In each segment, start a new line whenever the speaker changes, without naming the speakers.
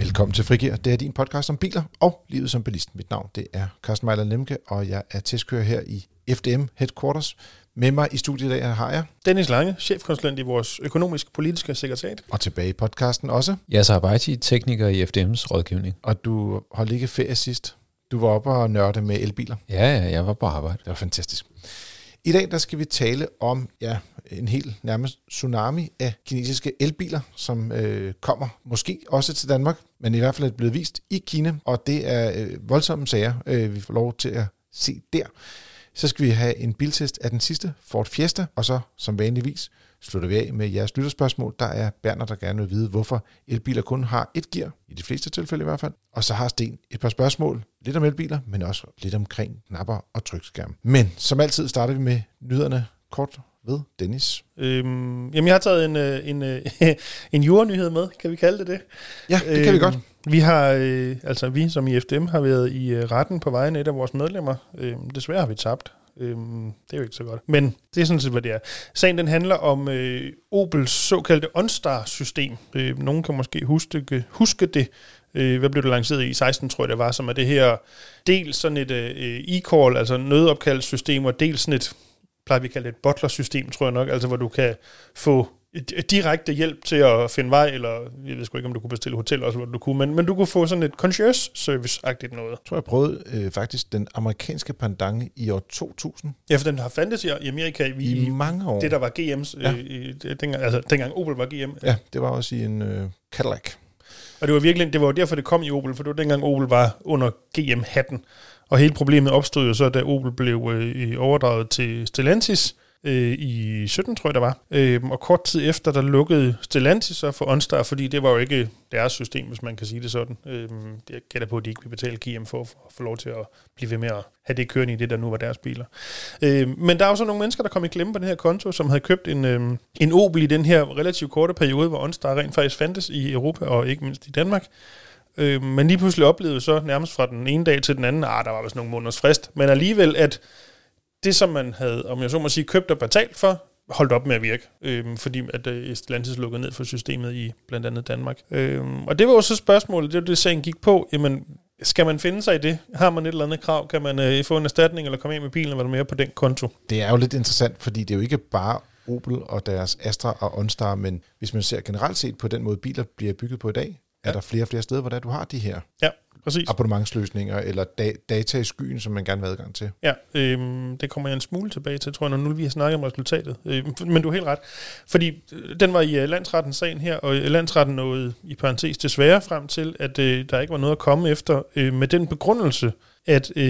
Velkommen til Frigir. Det er din podcast om biler og livet som bilist. Mit navn det er Carsten Mejler Lemke, og jeg er testkører her i FDM Headquarters. Med mig i studiet i dag har jeg...
Dennis Lange, chefkonsulent i vores økonomisk-politiske sekretariat.
Og tilbage i podcasten også.
Jeg er Abaiti, tekniker i FDM's rådgivning.
Og du holdt ikke ferie sidst. Du var oppe og nørde med elbiler.
Ja, ja, jeg var på arbejde.
Det var fantastisk. I dag der skal vi tale om ja, en helt nærmest tsunami af kinesiske elbiler, som øh, kommer måske også til Danmark, men i hvert fald er blevet vist i Kina, og det er øh, voldsomme sager, øh, vi får lov til at se der. Så skal vi have en biltest af den sidste Ford Fiesta, og så som vanligvis slutter vi af med jeres lytterspørgsmål. Der er Berner, der gerne vil vide, hvorfor elbiler kun har et gear, i de fleste tilfælde i hvert fald. Og så har Sten et par spørgsmål, lidt om elbiler, men også lidt omkring knapper og trykskærm. Men som altid starter vi med nyhederne kort ved Dennis.
Øhm, jamen, jeg har taget en, øh, en, en, en jordnyhed med, kan vi kalde det det?
Ja, det kan øhm, vi godt.
Vi har, øh, altså vi som i FDM, har været i øh, retten på vejen af et af vores medlemmer. Øhm, desværre har vi tabt. Øhm, det er jo ikke så godt. Men det er sådan set, hvad det er. Sagen den handler om øh, Opels såkaldte OnStar-system. Øh, nogen kan måske huske, huske det. Øh, hvad blev det lanceret i? 16, tror jeg det var, som er det her dels sådan et øh, e-call, altså nødopkaldssystem, og dels sådan et plejer vi at kalde det et butler-system, tror jeg nok, altså hvor du kan få direkte hjælp til at finde vej, eller jeg ved sgu ikke, om du kunne bestille hotel også, hvor du kunne, men, men du kunne få sådan et concierge service-agtigt noget.
Jeg tror, jeg prøvede øh, faktisk den amerikanske pandang i år 2000.
Ja, for den har fandtes i Amerika
i, i mange år.
Det, der var GM's, ja. øh, dengang, altså dengang Opel var GM.
Ja, det var også i en øh, Cadillac.
Og det var virkelig, det var derfor, det kom i Opel, for det var dengang Opel var under GM-hatten. Og hele problemet opstod jo så, da Opel blev øh, overdraget til Stellantis, øh, i 17, tror jeg, der var. Øh, og kort tid efter, der lukkede Stellantis så for OnStar, fordi det var jo ikke deres system, hvis man kan sige det sådan. Øh, jeg gætter på, at de ikke ville betale GM for, for at få lov til at blive ved med at have det kørende i det, der nu var deres biler. Øh, men der er jo så nogle mennesker, der kom i klemme på den her konto, som havde købt en, øh, en Opel i den her relativt korte periode, hvor OnStar rent faktisk fandtes i Europa og ikke mindst i Danmark. Øh, men lige pludselig oplevede så nærmest fra den ene dag til den anden, ah, der var vist nogle måneders frist, men alligevel, at det, som man havde, om jeg så må sige, købt og betalt for, holdt op med at virke, øh, fordi at øh, Stellantis lukkede ned for systemet i blandt andet Danmark. Øh, og det var jo så spørgsmålet, det var det, sagen gik på, jamen, skal man finde sig i det? Har man et eller andet krav? Kan man øh, få en erstatning, eller komme af med bilen, eller der mere på den konto?
Det er jo lidt interessant, fordi det er jo ikke bare Opel og deres Astra og OnStar, men hvis man ser generelt set på den måde, biler bliver bygget på i dag, ja. er der flere og flere steder, hvor der du har de her
ja. Præcis.
abonnementsløsninger eller da- data i skyen, som man gerne vil have adgang til.
Ja, øhm, det kommer jeg en smule tilbage til, tror jeg, når nu vi har snakket om resultatet. Øhm, men du er helt ret. Fordi øh, den var i uh, landsretten sagen her, og uh, landsretten nåede i parentes desværre frem til, at uh, der ikke var noget at komme efter uh, med den begrundelse, at uh,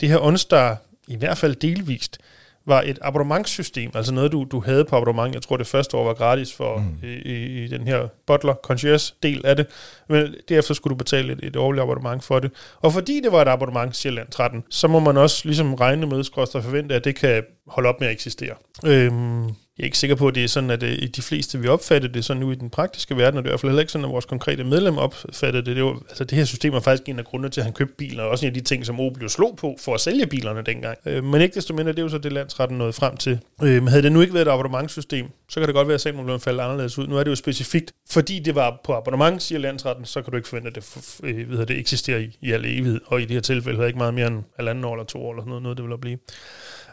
det her OnStar i hvert fald delvist var et abonnementssystem, altså noget, du, du havde på abonnement. Jeg tror, det første år var gratis for mm. i, i, den her Butler Concierge del af det, men derefter skulle du betale et, et årligt abonnement for det. Og fordi det var et abonnement, Sjælland 13, så må man også ligesom regne med, og forvente, at det kan holde op med at eksistere. Øhm, jeg er ikke sikker på, at det er sådan, at øh, de fleste vi opfatter det sådan nu i den praktiske verden, og det er i hvert fald heller ikke sådan, at vores konkrete medlem opfatter det. Det, var, altså, det her system er faktisk en af grundene til, at han købte bilen, og også en af de ting, som Opel jo slog på for at sælge bilerne dengang. Øh, men ikke desto mindre, det er jo så det landsretten nåede frem til. Øh, men havde det nu ikke været et abonnementssystem, så kan det godt være, at sagen blev faldet anderledes ud. Nu er det jo specifikt, fordi det var på abonnement, siger landsretten, så kan du ikke forvente, at det, øh, ved, det eksisterer i, i al evighed, og i det her tilfælde er ikke meget mere end halvanden år eller to år eller sådan noget, noget det vil blive.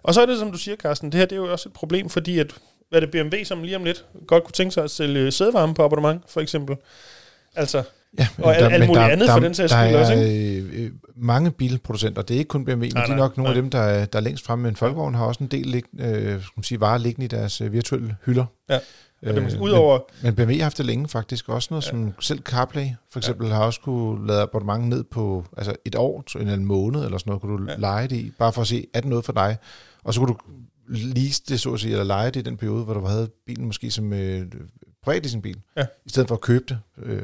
Og så er det, som du siger, Carsten, det her det er jo også et problem, fordi at hvad det BMW, som lige om lidt godt kunne tænke sig at sælge sædevarme på abonnement, for eksempel. Altså, ja, og der, alt muligt der, andet der, for den sags skyld også, ikke?
Øh, mange bilproducenter, det er ikke kun BMW, men nej, de er nok nej, nogle nej. af dem, der er, der er længst fremme, men Folkevogn har også en del øh, skal man sige, varer liggende i deres øh, virtuelle hylder. Ja.
Øh, udover...
men, men BMW har haft det længe faktisk også noget, ja. som selv CarPlay for eksempel ja. har også kunne lade abonnement ned på altså et år, en eller en måned eller sådan noget, kunne du ja. lege det i, bare for at se, er det noget for dig? Og så kunne du lease det, så at sige, eller lege det i den periode, hvor du havde bilen måske som øh, privat i sin bil, ja. i stedet for at købe det. Øh,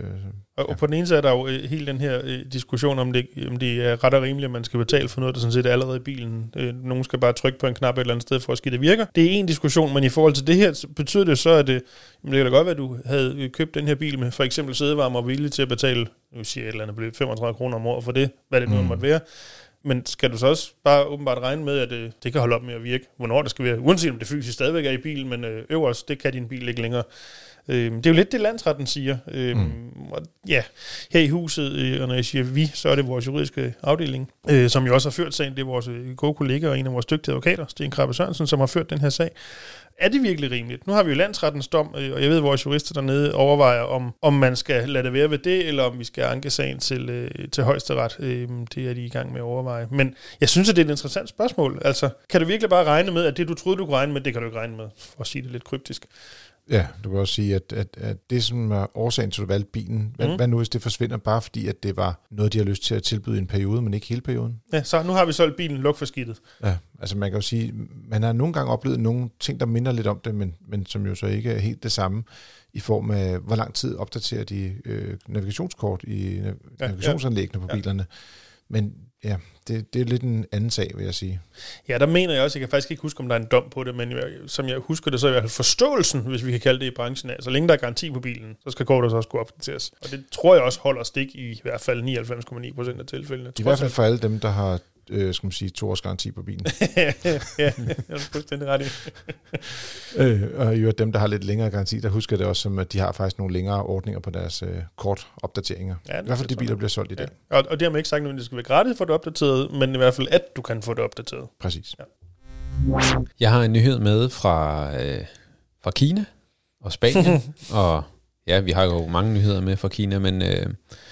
og, ja. og på den ene side er der jo øh, hele den her øh, diskussion om det, om det er ret og rimeligt, at man skal betale for noget, der sådan set er allerede i bilen. Øh, nogen skal bare trykke på en knap et eller andet sted, for at ske det virker. Det er en diskussion, men i forhold til det her, betyder det så, at det, det kan da godt være, at du havde købt den her bil med for eksempel sædevarme og villig til at betale, nu siger jeg et eller andet beløb, 35 kroner om året for det, hvad det nu mm. måtte være Men skal du så også bare åbenbart regne med, at øh, det kan holde op med at virke, hvornår det skal være, uanset om det fysisk stadigvæk er i bilen, men øh, øverst, det kan din bil ikke længere. Øh, det er jo lidt det, landsretten siger. Øh, mm. og, ja, her i huset, øh, og når jeg siger vi, så er det vores juridiske afdeling, øh, som jo også har ført sagen. Det er vores gode kollega og en af vores dygtige advokater, Sten Krabbe Sørensen, som har ført den her sag er det virkelig rimeligt? Nu har vi jo landsrettens dom, øh, og jeg ved, at vores jurister dernede overvejer, om, om man skal lade det være ved det, eller om vi skal anke sagen til, øh, til højesteret. Øh, det er de i gang med at overveje. Men jeg synes, at det er et interessant spørgsmål. Altså, kan du virkelig bare regne med, at det, du troede, du kunne regne med, det kan du ikke regne med, for at sige det lidt kryptisk?
Ja, du kan også sige, at, at, at det, som er årsagen til, at du valgte bilen, hvad, mm. hvad nu hvis det forsvinder, bare fordi, at det var noget, de har lyst til at tilbyde i en periode, men ikke hele perioden?
Ja, så nu har vi solgt bilen, luk for skidtet.
Ja, altså man kan jo sige, man har nogle gange oplevet nogle ting, der minder lidt om det, men, men som jo så ikke er helt det samme, i form af, hvor lang tid opdaterer de øh, navigationskort i navigationsanlæggene ja, ja. på bilerne. Ja. Men ja, det, det er lidt en anden sag, vil jeg sige.
Ja, der mener jeg også, jeg kan faktisk ikke huske, om der er en dom på det, men som jeg husker det, så er i hvert fald forståelsen, hvis vi kan kalde det i branchen, af, så længe der er garanti på bilen, så skal kortet også kunne opdateres. Og det tror jeg også holder stik i, i hvert fald 99,9 procent af tilfældene.
I hvert fald for alle dem, der har øh, skal man sige, to års garanti på bilen.
ja, det er fuldstændig ret i.
øh, og i dem, der har lidt længere garanti, der husker det også som, at de har faktisk nogle længere ordninger på deres øh, kortopdateringer. Ja, I hvert fald de biler bliver solgt i dag.
Ja. Og, og det har man ikke sagt, at det skal være gratis for det opdateret, men i hvert fald, at du kan få det opdateret.
Præcis. Ja.
Jeg har en nyhed med fra, øh, fra Kina og Spanien, og ja, vi har jo mange nyheder med fra Kina, men øh,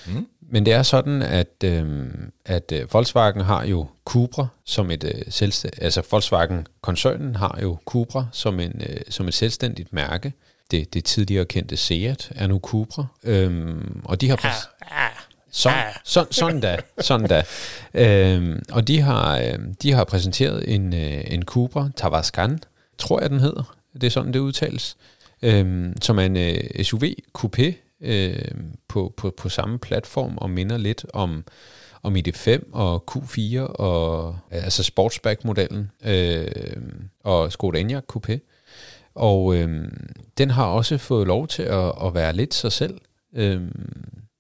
mm. Men det er sådan, at, øh, at øh, Volkswagen har jo Cupra som et øh, selvstændigt, altså Volkswagen-koncernen har jo Cupra som, en, øh, som et selvstændigt mærke. Det, det tidligere kendte Seat er nu Cupra. Øhm, og de har... Ja. Så, så, sådan da, sådan da. Øhm, og de har, øh, de har præsenteret en, øh, en Cupra Tavascan, tror jeg den hedder. Det er sådan, det udtales. Øhm, som er en øh, SUV coupé øh, på, på, på samme platform og minder lidt om, om ID5 og Q4 og øh, altså Sportsback-modellen øh, og Skoda Enyaq Coupé. Og øh, den har også fået lov til at, at være lidt sig selv øh,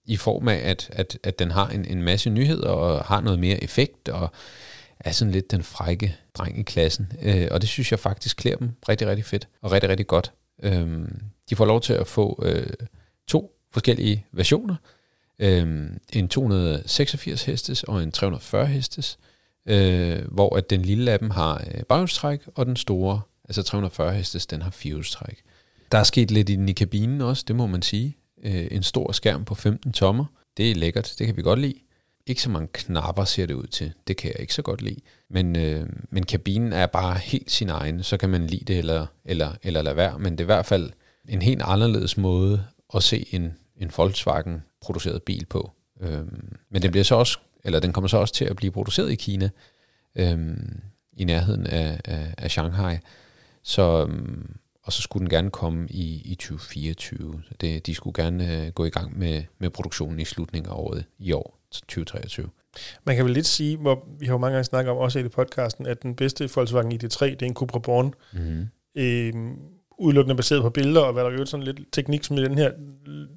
i form af, at, at, at den har en, en masse nyheder og har noget mere effekt og er sådan lidt den frække dreng i klassen. Øh, og det synes jeg faktisk klæder dem rigtig, rigtig fedt og rigtig, rigtig godt. Øh, de får lov til at få øh, to forskellige versioner. Øh, en 286 hestes og en 340 hestes, øh, hvor at den lille af dem har øh, baghjulstræk, og den store, altså 340 hestes, den har firehjulstræk. Der er sket lidt i den i kabinen også, det må man sige. Øh, en stor skærm på 15 tommer, det er lækkert, det kan vi godt lide. Ikke så mange knapper ser det ud til, det kan jeg ikke så godt lide. Men, øh, men kabinen er bare helt sin egen, så kan man lide det eller, eller, eller lade være. Men det er i hvert fald en helt anderledes måde at se en, en Volkswagen produceret bil på. Øhm, men den bliver så også, eller den kommer så også til at blive produceret i Kina, øhm, i nærheden af, af, af Shanghai. Så, øhm, og så skulle den gerne komme i, i 2024. Det, de skulle gerne øh, gå i gang med, med produktionen i slutningen af året i år, 2023.
Man kan vel lidt sige, hvor vi har jo mange gange snakket om, også i det podcasten, at den bedste Volkswagen ID3, det er en Cupra Born. Mm-hmm. Øhm, udelukkende baseret på billeder, og hvad der er jo sådan lidt teknik som i den her.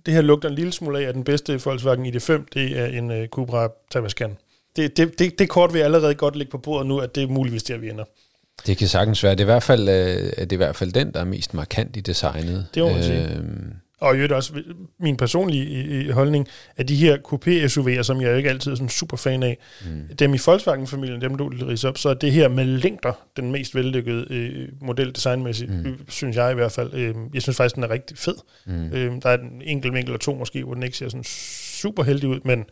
Det her lugter en lille smule af, at den bedste Volkswagen ID5, det er en uh, Cupra Tavascan. Det, det, det, det kort vil jeg allerede godt lægge på bordet nu, at det er muligvis der, vi ender.
Det kan sagtens være. Det er i hvert fald, øh, det er i hvert fald den, der er mest markant i designet.
Det må man sige. Øhm, og i øvrigt også min personlige holdning, at de her coupé-SUV'er, som jeg jo ikke altid er sådan super fan af, mm. dem i Volkswagen-familien, dem du riser op, så er det her med længder den mest vellykkede øh, model designmæssigt, mm. synes jeg i hvert fald. Øh, jeg synes faktisk, den er rigtig fed. Mm. Øh, der er en enkelt vinkel eller to måske, hvor den ikke ser sådan super heldig ud, men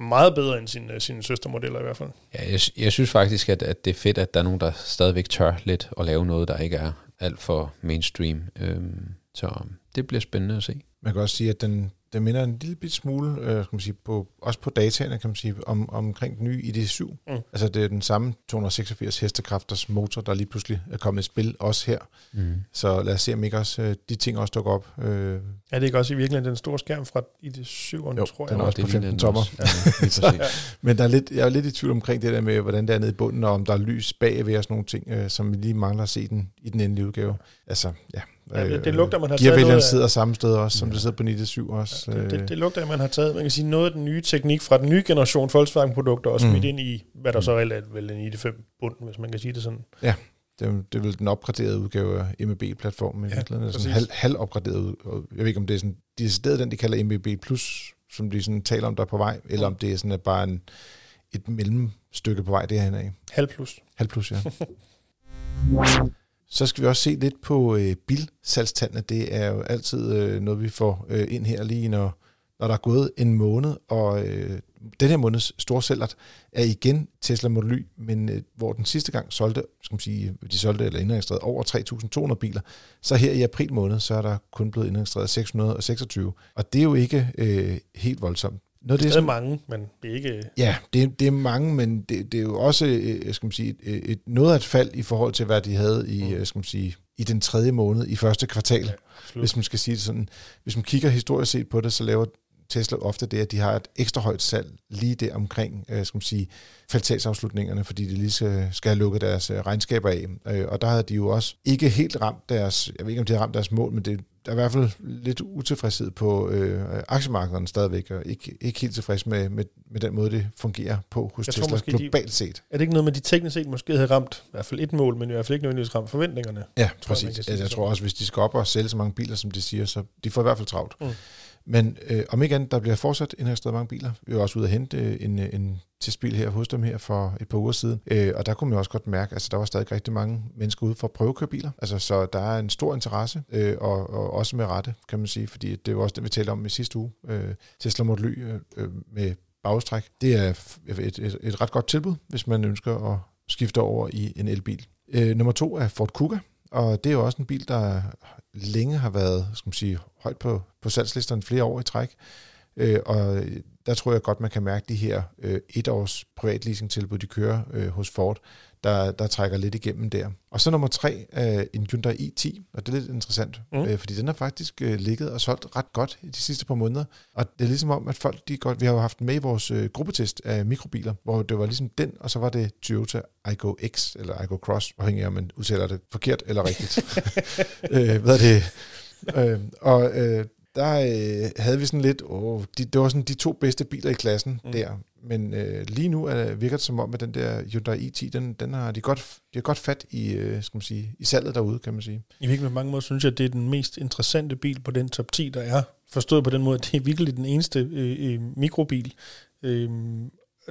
meget bedre end sin, sine søstermodeller i hvert fald.
Ja, jeg, jeg synes faktisk, at, at det er fedt, at der er nogen, der stadigvæk tør lidt at lave noget, der ikke er alt for mainstream. Øhm, så det bliver spændende at se.
Man kan også sige, at den, den minder en lille bit smule, øh, kan man sige, på, også på dataene, kan man sige, om, omkring den nye ID7. Mm. Altså det er den samme 286 hestekræfters motor, der lige pludselig er kommet i spil, også her. Mm. Så lad os se, om ikke også øh, de ting også dukker op. Øh.
Er det ikke også i virkeligheden den store skærm fra ID7,
jo,
tror
jeg? den er også på 15 tommer. Ja, så, ja. Men der er lidt, jeg er lidt i tvivl omkring det der med, hvordan det er nede i bunden, og om der er lys bagved og sådan nogle ting, øh, som vi lige mangler at se den i den endelige udgave. Altså, ja,
Ja, det, det lugter, man har taget noget af,
sidder samme sted også, som det sidder på 97 også.
det,
øh.
det, det, lugter, at man har taget man kan sige, noget af den nye teknik fra den nye generation Volkswagen-produkter og smidt
Mm.
ind i, hvad der så reelt er vel en ID5 bund, hvis man kan sige det sådan.
Det, er- det er vel den opgraderede udgave af MEB-platformen i
Ja,
virkeligheden. En halv, halvopgraderet ud. Jeg ved ikke, om det er sådan, de er den, de kalder MEB+, som de sådan taler om, der er på vej, eller om det er sådan at bare en, et mellemstykke på vej derhen af.
Halv plus.
Halv plus, ja. Så skal vi også se lidt på øh, bilsalgstallene. Det er jo altid øh, noget, vi får øh, ind her lige, når, når der er gået en måned, og øh, den her måneds storsælgert er igen Tesla Model Y, men øh, hvor den sidste gang solgte, skal man sige, de solgte eller indregistrerede over 3.200 biler, så her i april måned, så er der kun blevet indregistreret 626, og det er jo ikke øh, helt voldsomt. Noget
Det er stadig mange, men det er ikke...
Ja, det, det er mange, men det, det er jo også øh, skal man sige, et, et noget af et fald i forhold til, hvad de havde i,
Mm.
skal man sige, i den tredje måned, i første kvartal.
Ja,
Ja,
absolut.
hvis man skal sige det sådan. Hvis man kigger historisk set på det, så laver Tesla ofte det, at de har et ekstra højt salg lige der omkring, øh, skal man sige, kvartalsafslutningerne, fordi de lige skal, skal have lukket deres øh, regnskaber af. Øh, og der havde de jo også ikke helt ramt deres, jeg ved ikke om de har ramt deres mål, men det, der er i hvert fald lidt utilfredshed på øh, aktiemarkederne stadigvæk, og ikke, ikke helt tilfreds med, med, med den måde, det fungerer på hos
Jeg tror
Tesla
måske, de-
globalt set.
Er det ikke noget med, de teknisk set måske havde ramt i hvert fald et mål, men i hvert fald ikke nødvendigvis ramt forventningerne?
Ja,
man
præcis. Jeg, jeg, jeg tror også, hvis de skal op og sælge så mange biler, som de siger, så de får i hvert fald travlt.
Mm.
Men øh, om ikke andet, der bliver fortsat indregistreret mange biler. Vi var også ude at hente øh, en, øh, en testbil her hos dem her for et par uger siden. Øh, og der kunne man også godt mærke, at altså, der var stadig rigtig mange mennesker ude for at prøve at køre biler. Altså, så der er en stor interesse, øh, og, og også med rette, kan man sige, fordi det var også det, vi talte om i sidste uge. Øh, Tesla Model Y øh, øh med bagstræk. Det er et, et, et ret godt tilbud, hvis man ønsker at skifte over i en elbil. Øh, nummer to er Ford Kuga, og det er jo også en bil, der længe har været skal man sige, højt på, på salgslisterne flere år i træk. Øh, og der tror jeg godt, man kan mærke de her øh, et års privatleasing-tilbud, de kører øh, hos Ford, der, der trækker lidt igennem der. Og så nummer tre er en Hyundai i10, og det er lidt interessant,
Mm.
øh, fordi den har faktisk øh, ligget og solgt ret godt de sidste par måneder. Og det er ligesom om, at folk, de godt, vi har jo haft den med i vores øh, gruppetest af mikrobiler, hvor det var ligesom den, og så var det Toyota Igo X, eller Igo Cross, afhængig af, om man udtaler det forkert eller rigtigt. øh, hvad er det? Øh, og øh, der øh, havde vi sådan lidt, åh, de, det var sådan de to bedste biler i klassen
mm.
der. Men øh, lige nu er, det- virker det som om, at den der Hyundai i10, den, den har de godt, de har godt fat i, øh, skal man sige, i salget derude, kan man sige.
I virkelig på mange måder synes jeg, at det er den mest interessante bil på den top 10, der er. Forstået på den måde, at det er virkelig den eneste øh, øh, mikrobil. Øh,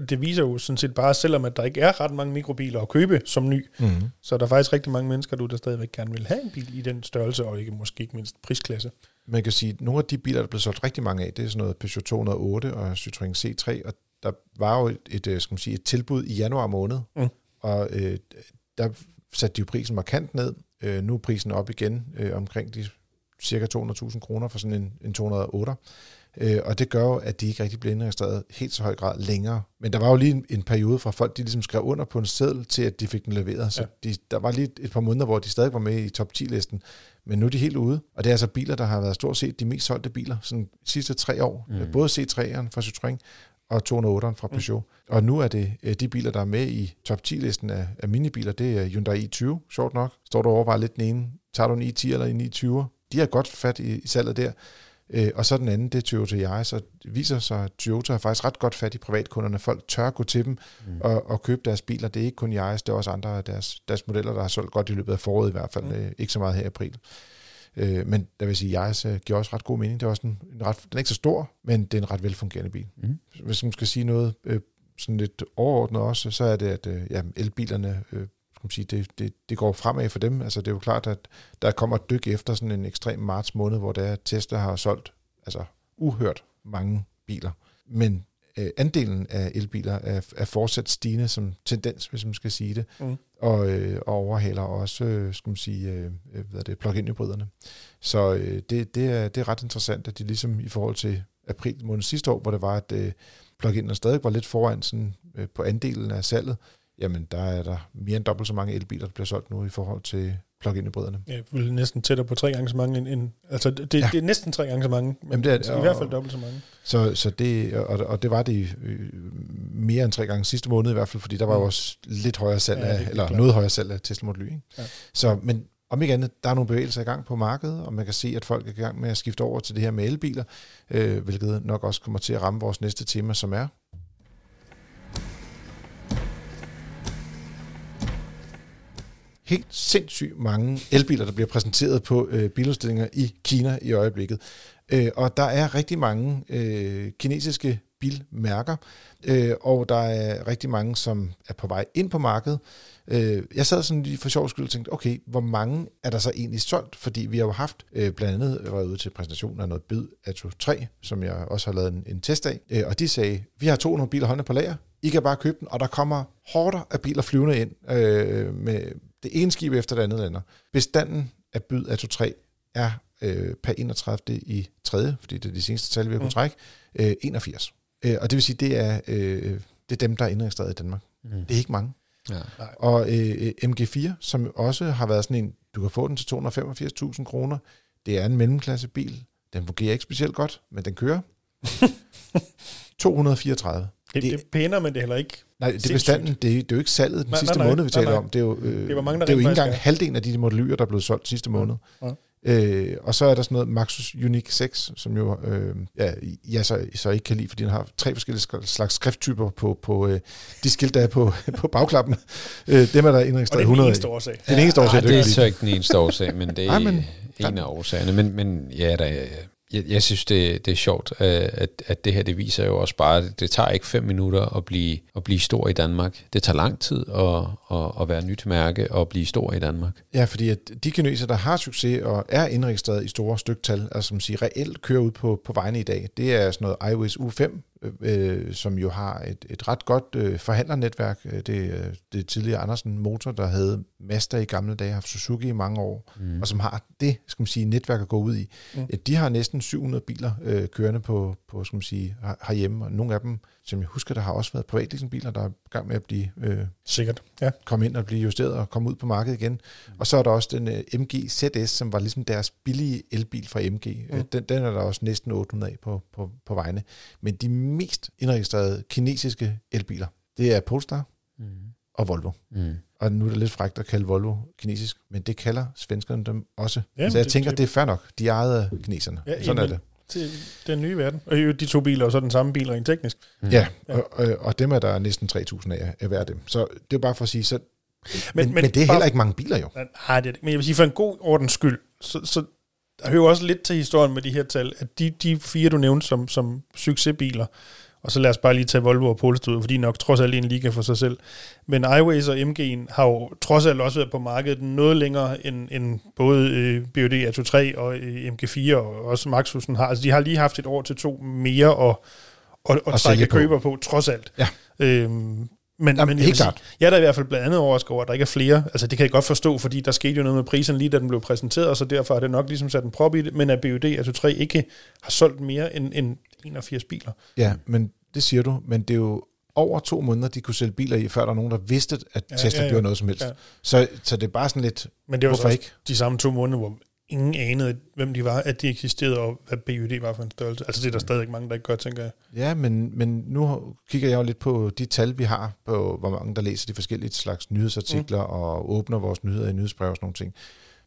det viser jo sådan set bare, selvom at der ikke er ret mange mikrobiler at købe som ny,
Mm.
så er der faktisk rigtig mange mennesker, du der stadigvæk gerne vil have en bil i den størrelse, og ikke måske ikke mindst prisklasse.
Man kan sige, at nogle af de biler, der er blevet solgt rigtig mange af, det er sådan noget Peugeot 208 og Citroën C3, og der var jo et, et, øh, skal man sige, et tilbud i januar måned,
Mm.
og øh, der satte de jo prisen markant ned. Øh, nu er prisen op igen øh, omkring de cirka 200.000 kroner for sådan en, en 208. Øh, og det gør jo, at de ikke rigtig bliver indregistreret helt så høj grad længere. Men der var jo lige en, en periode fra folk, de ligesom skrev under på en seddel til, at de fik den leveret. Så
Ja.
de, der var lige et, et par måneder, hvor de stadig var med i top 10-listen. Men nu er de helt ude. Og det er altså biler, der har været stort set de mest solgte biler sådan de sidste tre år.
Mm.
Mm. Både C3'eren fra Citroën og 208'eren fra Peugeot. Mm. Og nu er det øh, de biler, der er med i top 10-listen af, af minibiler, det er Hyundai i20, sjovt nok. Står du overvejer lidt den ene, tager du en i10 eller en i20'er? De har godt fat i, i salget der. Øh, og så den anden, det er Toyota Yaris, og det viser sig, at Toyota har faktisk ret godt fat i privatkunderne. Folk tør gå til dem
Mm.
og, og købe deres biler. Det er ikke kun Yaris, det er også andre af deres, deres modeller, der har solgt godt i løbet af foråret i hvert fald.
Mm.
Mm. Øh, ikke så meget her i april. Øh, men der vil sige, Yaris øh, giver også ret god mening. Det er også en, en ret, den er ikke så stor, men det er en ret velfungerende bil.
Mm.
Hvis man skal sige noget øh, sådan lidt overordnet også, så er det, at øh, ja, elbilerne, øh, skal man sige, det, det, det går fremad for dem. Altså det er jo klart, at der kommer et dyk efter sådan en ekstrem marts måned, hvor er, at Tesla har solgt altså uhørt mange biler. Men øh, andelen af elbiler er, er fortsat stigende som tendens, hvis man skal sige det,
Mm.
og, øh, og overhaler også, øh, skal man sige, øh, øh, hvad er det, plug-in hybriderne. Så øh, det, det, er, det er ret interessant, at de ligesom i forhold til april måned sidste år, hvor det var, at øh, plug-inerne stadig var lidt foran sådan, øh, på andelen af salget, jamen der er der mere end dobbelt så mange elbiler, der bliver solgt nu i forhold til plug-in hybriderne.
Ja, vel næsten tættere på tre gange så mange end... end altså, det, ja. Det er næsten tre gange så mange, men
Jamen, det er
i
og-
hvert fald dobbelt så mange.
Så, så det, og, og det var det i, øh, mere end tre gange sidste måned i hvert fald, fordi der var jo
Mm.
også lidt højere salg
Ja,
af,
er
eller
klart.
noget højere salg af Tesla Model Y. Ikke?
Ja.
Så, men om ikke andet, der er nogle bevægelser i gang på markedet, og man kan se, at folk er i gang med at skifte over til det her med elbiler, øh, hvilket nok også kommer til at ramme vores næste tema, som er helt sindssygt mange elbiler, der bliver præsenteret på øh, biludstillinger i Kina i øjeblikket. Øh, og der er rigtig mange øh, kinesiske bilmærker, øh, og der er rigtig mange, som er på vej ind på markedet. Øh, jeg sad sådan lige for sjov skyld og tænkte, okay, hvor mange er der så egentlig solgt? Fordi vi har jo haft øh, blandt andet været ude til præsentationen af noget bid Atto 3, som jeg også har lavet en, en test af, øh, og de sagde, vi har 200 biler hånden på lager, I kan bare købe den, og der kommer hårder af biler flyvende ind øh, med det ene skib efter det andet lander. Bestanden af byd Atto 3 er øh, per 31. i 3., fordi det er de seneste tal, vi har kunnet mm. trække, øh, 81. Øh, og det vil sige, det er, øh, det er dem, der er indregistreret i Danmark. Mm. Det er ikke mange. Ja. Og øh, MG4, som også har været sådan en, du kan få den til 285.000 kroner. Det er en mellemklasse bil. Den fungerer ikke specielt godt, men den kører. 234.
Det, det, det er pænere, men det er heller ikke
Nej, det er bestanden. Det, det er jo ikke salget den nej, sidste nej, nej, måned, vi taler nej, nej. om. Det er jo, øh, det, var mange, det er jo ikke engang halvdelen af de modelyer, der er blevet solgt sidste måned. Ja. Ja. Øh, og så er der sådan noget Maxus Unique 6, som jo øh, ja, jeg så, så ikke kan lide, fordi den har tre forskellige slags skrifttyper på, på øh, de skilte, der er på, på bagklappen. Øh, dem er der indregistreret 100
Og det er den eneste årsag.
Det er den eneste årsag,
ja, det er så ikke den eneste årsag, men det er Ej, men, en af årsagerne. Men, men ja, der, jeg, jeg synes, det, det er sjovt, øh, at, at det her det viser jo også bare, at det tager ikke fem minutter at blive, at blive stor i Danmark. Det tager lang tid at, at, at være nyt mærke og blive stor i Danmark.
Ja, fordi at de kineser, der har succes og er indregistreret i store styktal, altså som siger reelt kører ud på, på vejene i dag, det er sådan noget iOS U5, øh, som jo har et, et ret godt øh, forhandlernetværk. Øh, det, øh, det er tidligere Andersen Motor, der havde Mazda i gamle dage, haft Suzuki i mange år, mm. og som har det, skal man sige, netværk at gå ud i. Mm. De har næsten 700 biler øh, kørende på, på skal man sige, herhjemme, og nogle af dem som jeg husker, der har også været privatleasingbiler, der er i gang med at blive... Øh,
Sikkert, ja.
Komme ind og blive justeret og komme ud på markedet igen. Mm. Og så er der også den øh, MG ZS, som var ligesom deres billige elbil fra MG. Øh, mm. Den, den er der også næsten 800 af på, på, på vejene. Men de mest indregistrerede kinesiske elbiler, det er Polestar mm. og Volvo. Mm. Og nu er det lidt frækt at kalde Volvo kinesisk, men det kalder svenskerne dem også. Jamen, så jeg det, tænker, det, det er fair nok. De af kineserne. Ja, Sådan jamen, er det
til den nye verden. Og de to biler er så den samme bil rent teknisk.
Mm. Ja, ja. Og, og, og dem er der næsten 3.000 af, af hver dem. Så det er bare for at sige, så, men, men, men det er bare, heller ikke mange biler jo.
Nej, det er det. Men jeg vil sige, for en god ordens skyld, så, så der hører også lidt til historien med de her tal, at de, de fire, du nævnte som, som succesbiler, og så lad os bare lige tage Volvo og Polestar ud, for de er nok trods alt en liga for sig selv. Men iWays og MG'en har jo trods alt også været på markedet noget længere end, end både øh, BOD A23 og øh, MG4 og også Maxusen har. Altså de har lige haft et år til to mere og, og, og, og trække køber på. trods alt.
Ja.
Øhm, men,
Jamen, men helt klart.
Sige, jeg er da i hvert fald blandt andet overrasket over, at der ikke er flere. Altså det kan jeg godt forstå, fordi der skete jo noget med prisen lige da den blev præsenteret, så derfor har det nok ligesom sat en prop i det, men at BUD altså 3 ikke har solgt mere end, end 81 biler.
Ja, men det siger du, men det er jo over to måneder, de kunne sælge biler i, før der er nogen, der vidste, at ja, Tesla ja, ja. gjorde noget som helst. Ja. Så, så det er bare sådan lidt,
Men det var så ikke? de samme to måneder, hvor ingen anede, hvem de var, at de eksisterede, og hvad BUD var for en størrelse. Altså det er der stadig mange, der ikke gør, tænker jeg.
Ja, men, men nu kigger jeg jo lidt på de tal, vi har, på hvor mange, der læser de forskellige slags nyhedsartikler, mm. og åbner vores nyheder i nyhedsbrev og sådan nogle ting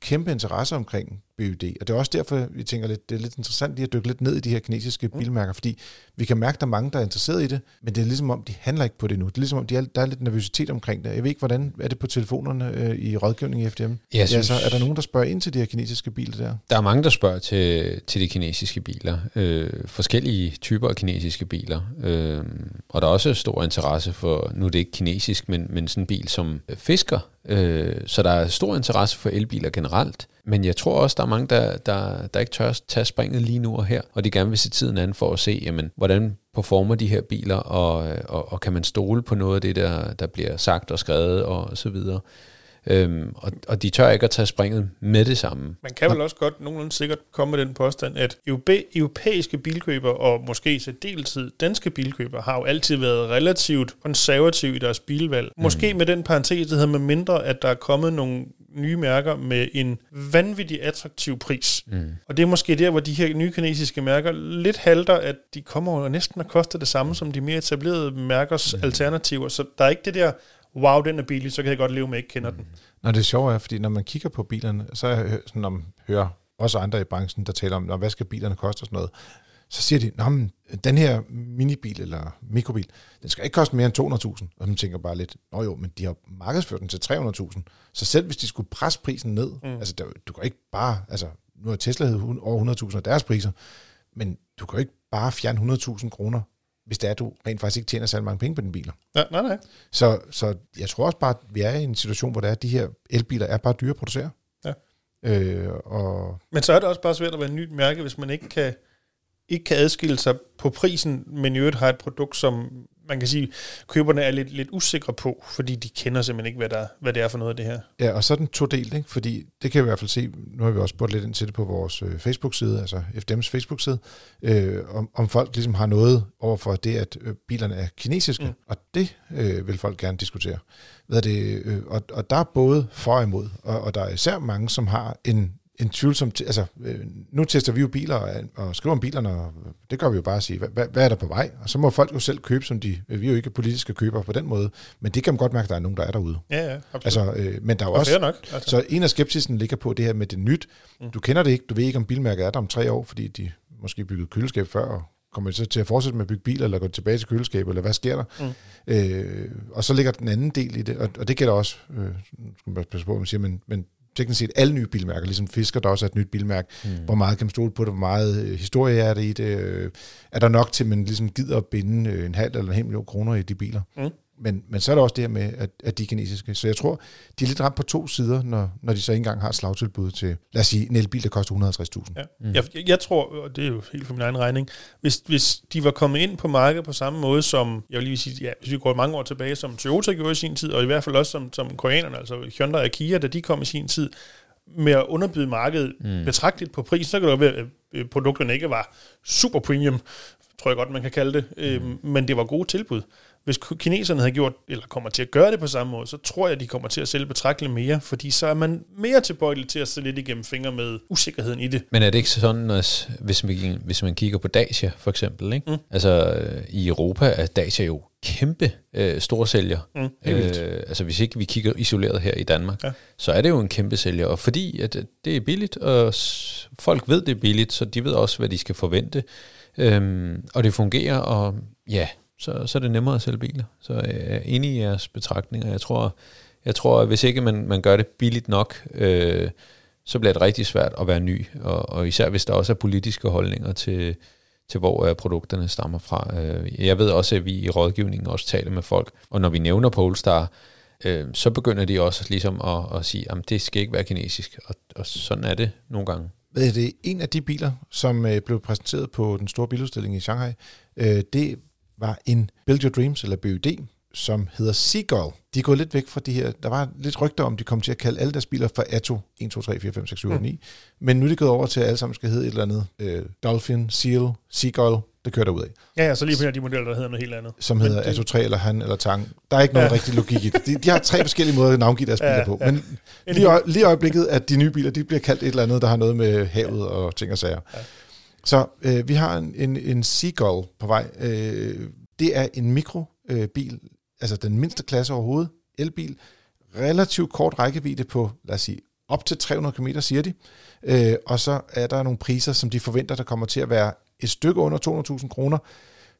kæmpe interesse omkring BUD, og det er også derfor, vi tænker lidt, det er lidt interessant lige at dykke lidt ned i de her kinesiske mm. bilmærker, fordi vi kan mærke, at der er mange, der er interesseret i det, men det er ligesom om, de handler ikke på det nu. Det er ligesom om, de er, der er lidt nervøsitet omkring det. Jeg ved ikke, hvordan er det på telefonerne øh, i rådgivning i FDM?
Jeg synes,
ja, så er der nogen, der spørger ind til de her kinesiske biler der?
Der er mange, der spørger til, til de kinesiske biler. Øh, forskellige typer af kinesiske biler. Øh, og der er også stor interesse for, nu er det ikke kinesisk, men, men sådan en bil som fisker. Øh, så der er stor interesse for elbiler generelt. Men jeg tror også, der er mange, der, der, der ikke tør tage springet lige nu og her, og de gerne vil se tiden an for at se, jamen, hvordan performer de her biler, og, og, og kan man stole på noget af det, der, der bliver sagt og skrevet og så videre. Øhm, og, og de tør ikke at tage springet med det samme.
Man kan vel også godt nogenlunde sikkert komme med den påstand, at europæiske bilkøber og måske i særdeleshed danske bilkøber har jo altid været relativt konservative i deres bilvalg. Måske mm. med den parentes, der hedder med mindre, at der er kommet nogle nye mærker med en vanvittig attraktiv pris. Mm. Og det er måske der, hvor de her nye kinesiske mærker lidt halter, at de kommer jo næsten at koste det samme som de mere etablerede mærkers mm. alternativer. Så der er ikke det der, wow, den er billig, så kan jeg godt leve med, at jeg ikke kender mm. den.
Når det sjovt er, fordi når man kigger på bilerne, så er jeg, sådan, når man hører også andre i branchen, der taler om, "Nå, hvad skal bilerne koste og sådan noget, så siger de, Nå, men den her minibil eller mikrobil, den skal ikke koste mere end 200.000. Og man tænker bare lidt, nå jo, men de har markedsført den til 300.000. Så selv hvis de skulle presse prisen ned, mm. altså der, du kan ikke bare, altså nu har Tesla hed over 100.000 af deres priser, men du kan jo ikke bare fjerne 100.000 kroner, hvis det er, at du rent faktisk ikke tjener særlig mange penge på den biler.
Ja, nej, nej.
Så, så jeg tror også bare, at vi er i en situation, hvor det er, at de her elbiler er bare dyre at producere.
Ja.
Øh, og
Men så er det også bare svært at være en nyt mærke, hvis man ikke kan, ikke kan adskille sig på prisen, men i øvrigt har et produkt, som man kan sige, køberne er lidt, lidt usikre på, fordi de kender simpelthen ikke, hvad, der, hvad det er for noget af det her.
Ja, og så er den to delt, ikke? fordi det kan vi i hvert fald se, nu har vi også spurgt lidt ind til det på vores øh, Facebook-side, altså FDM's Facebook-side, øh, om, om folk ligesom har noget over for det, at øh, bilerne er kinesiske, mm. og det øh, vil folk gerne diskutere. Hvad er det, øh, og, og der er både for og imod, og, og der er især mange, som har en en tvivlsom... Altså, øh, nu tester vi jo biler og, og skriver om bilerne, og det gør vi jo bare at sige, hvad, hvad, er der på vej? Og så må folk jo selv købe, som de... Vi er jo ikke politiske købere på den måde, men det kan man godt mærke, at der er nogen, der er derude.
Ja, ja, absolut.
Altså, øh, men der er jo
Og
også...
nok, altså.
Så en af skepsisen ligger på det her med det nyt. Du kender det ikke, du ved ikke, om bilmærket er der om tre år, fordi de måske byggede køleskab før, og kommer de så til at fortsætte med at bygge biler, eller gå tilbage til køleskab, eller hvad sker der? Mm. Øh, og så ligger den anden del i det, og, og det gælder også, øh, skal man passe på, man siger, men, men teknisk set alle nye bilmærker, ligesom Fisker, der også er et nyt bilmærke. Mm. Hvor meget kan man stole på det? Hvor meget øh, historie er det i det? Øh, er der nok til, at man ligesom gider at binde øh, en halv eller en hel million kroner i de biler? Mm. Men, men så er der også det her med, at, at de er kinesiske. Så jeg tror, de er lidt ramt på to sider, når, når de så ikke engang har et slagtilbud til, lad os sige, en elbil, der koster 150.000.
Ja. Mm. Jeg, jeg tror, og det er jo helt for min egen regning, hvis, hvis de var kommet ind på markedet på samme måde som, jeg vil lige sige, ja, hvis vi går mange år tilbage, som Toyota gjorde i sin tid, og i hvert fald også som, som koreanerne, altså Hyundai og Kia, da de kom i sin tid, med at underbyde markedet mm. betragteligt på pris, så kan det jo være, at produkterne ikke var super premium, tror jeg godt, man kan kalde det, mm. men det var gode tilbud. Hvis kineserne havde gjort, eller kommer til at gøre det på samme måde, så tror jeg, de kommer til at sælge betragteligt mere, fordi så er man mere tilbøjelig til at se lidt igennem fingre med usikkerheden i det.
Men er det ikke sådan, at hvis man, hvis man kigger på Dacia for eksempel, ikke? Mm. altså øh, i Europa er Dacia jo kæmpe øh, store sælger. Mm, øh, altså hvis ikke vi kigger isoleret her i Danmark, ja. så er det jo en kæmpe sælger. Og fordi at det er billigt, og folk ved, det er billigt, så de ved også, hvad de skal forvente. Øhm, og det fungerer, og ja, så, så er det nemmere at sælge biler. Så øh, jeg er enig i jeres betragtninger. Jeg tror, jeg tror at hvis ikke man, man gør det billigt nok, øh, så bliver det rigtig svært at være ny. Og, og især hvis der også er politiske holdninger til, til hvor øh, produkterne stammer fra. Øh, jeg ved også, at vi i rådgivningen også taler med folk, og når vi nævner Polestar, øh, så begynder de også ligesom at, at sige, at det skal ikke være kinesisk, og, og sådan er det nogle gange.
Det er en af de biler, som øh, blev præsenteret på den store biludstilling i Shanghai. Øh, det var en Build Your Dreams, eller BUD, som hedder Seagull. De er gået lidt væk fra de her, der var lidt rygter om, de kom til at kalde alle deres biler for Atto 1, 2, 3, 4, 5, 6, 7, 8, 9. Mm. Men nu er de gået over til, at alle sammen skal hedde et eller andet. Øh, Dolphin, Seal, Seagull, det kører der ud af.
Ja, ja, så lige på de modeller, der hedder noget helt andet.
Som hedder det... Atto 3, eller Han, eller Tang. Der er ikke nogen ja. rigtig logik i det. De, de har tre forskellige måder at navngive deres biler ja, på. Men ja. lige, øje, lige øjeblikket, at de nye biler, de bliver kaldt et eller andet, der har noget med havet ja. og ting og sager. Ja. Så øh, vi har en, en, en Seagull på vej. Øh, det er en mikrobil, øh, altså den mindste klasse overhovedet, elbil, relativt kort rækkevidde på, lad os sige, op til 300 km, siger de. Øh, og så er der nogle priser, som de forventer, der kommer til at være et stykke under 200.000 kroner.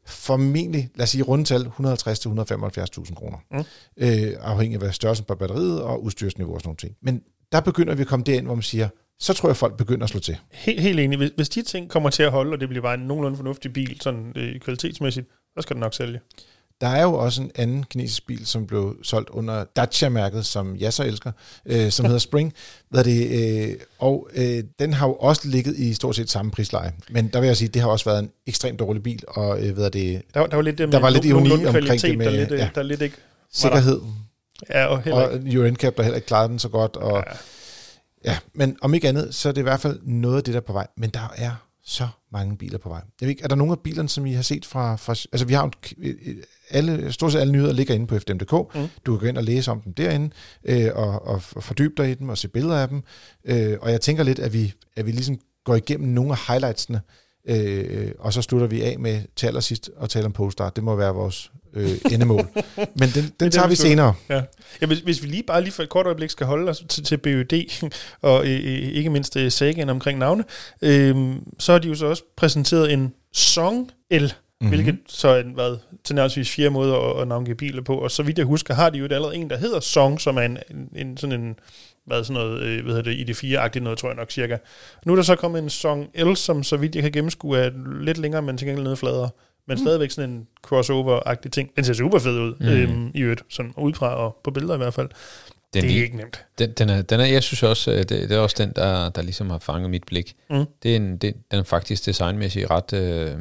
Formentlig, lad os sige rundtal, 150-175.000 kroner. Mm. Øh, afhængig af størrelsen på batteriet og udstyrsniveau og sådan noget. Men der begynder vi at komme derind, hvor man siger, så tror jeg, folk begynder at slå til.
Helt, helt enig. Hvis, hvis de ting kommer til at holde, og det bliver bare en nogenlunde fornuftig bil, sådan øh, kvalitetsmæssigt, så skal den nok sælge.
Der er jo også en anden kinesisk bil, som blev solgt under Dacia-mærket, som jeg så elsker, øh, som hedder Spring. Hvad det, øh, og øh, den har jo også ligget i stort set samme prisleje. Men der vil jeg sige, det har også været en ekstremt dårlig bil. Og øh, hvad det,
der, der var lidt, det
der var lidt ironi omkring det med
der lidt, ja, der lidt ikke
sikkerhed.
Ja, og,
og Euro NCAP, der heller ikke klarede den så godt. Og, ja. Ja, men om ikke andet, så er det i hvert fald noget af det, der er på vej. Men der er så mange biler på vej. Jeg ved ikke, er der nogle af bilerne, som I har set fra... fra altså, vi har alle, stort set alle nyheder ligger inde på FDM.dk. Mm. Du kan gå ind og læse om dem derinde, øh, og, og fordybe dig i dem, og se billeder af dem. Øh, og jeg tænker lidt, at vi, at vi ligesom går igennem nogle af highlightsene. Øh, og så slutter vi af med til allersidst at tale om Polestar. Det må være vores øh, endemål. Men den, den tager vi senere.
Ja. ja hvis, hvis vi lige bare lige for et kort øjeblik skal holde os til, til BØD, og øh, ikke mindst øh, sagen omkring navne, øh, så har de jo så også præsenteret en Song L, mm-hmm. hvilket så er hvad, til nærmest fire måder at, at navngive biler på. Og så vidt jeg husker, har de jo et allerede en, der hedder Song, som er en, en, en sådan en hvad sådan noget, øh, hvad hedder det, ID4-agtigt noget, tror jeg nok cirka. Nu er der så kommet en Song L, som så vidt jeg kan gennemskue er lidt længere, men til gengæld noget fladere. Men mm. stadigvæk sådan en crossover-agtig ting. Den ser super fed ud, mm. øhm, i øvrigt, sådan udefra og på billeder i hvert fald. Den, det er ikke nemt.
Den, den, er, den er, jeg synes også, det, det er også den, der, der ligesom har fanget mit blik. Mm. Det er en, det, den er faktisk designmæssigt ret øh,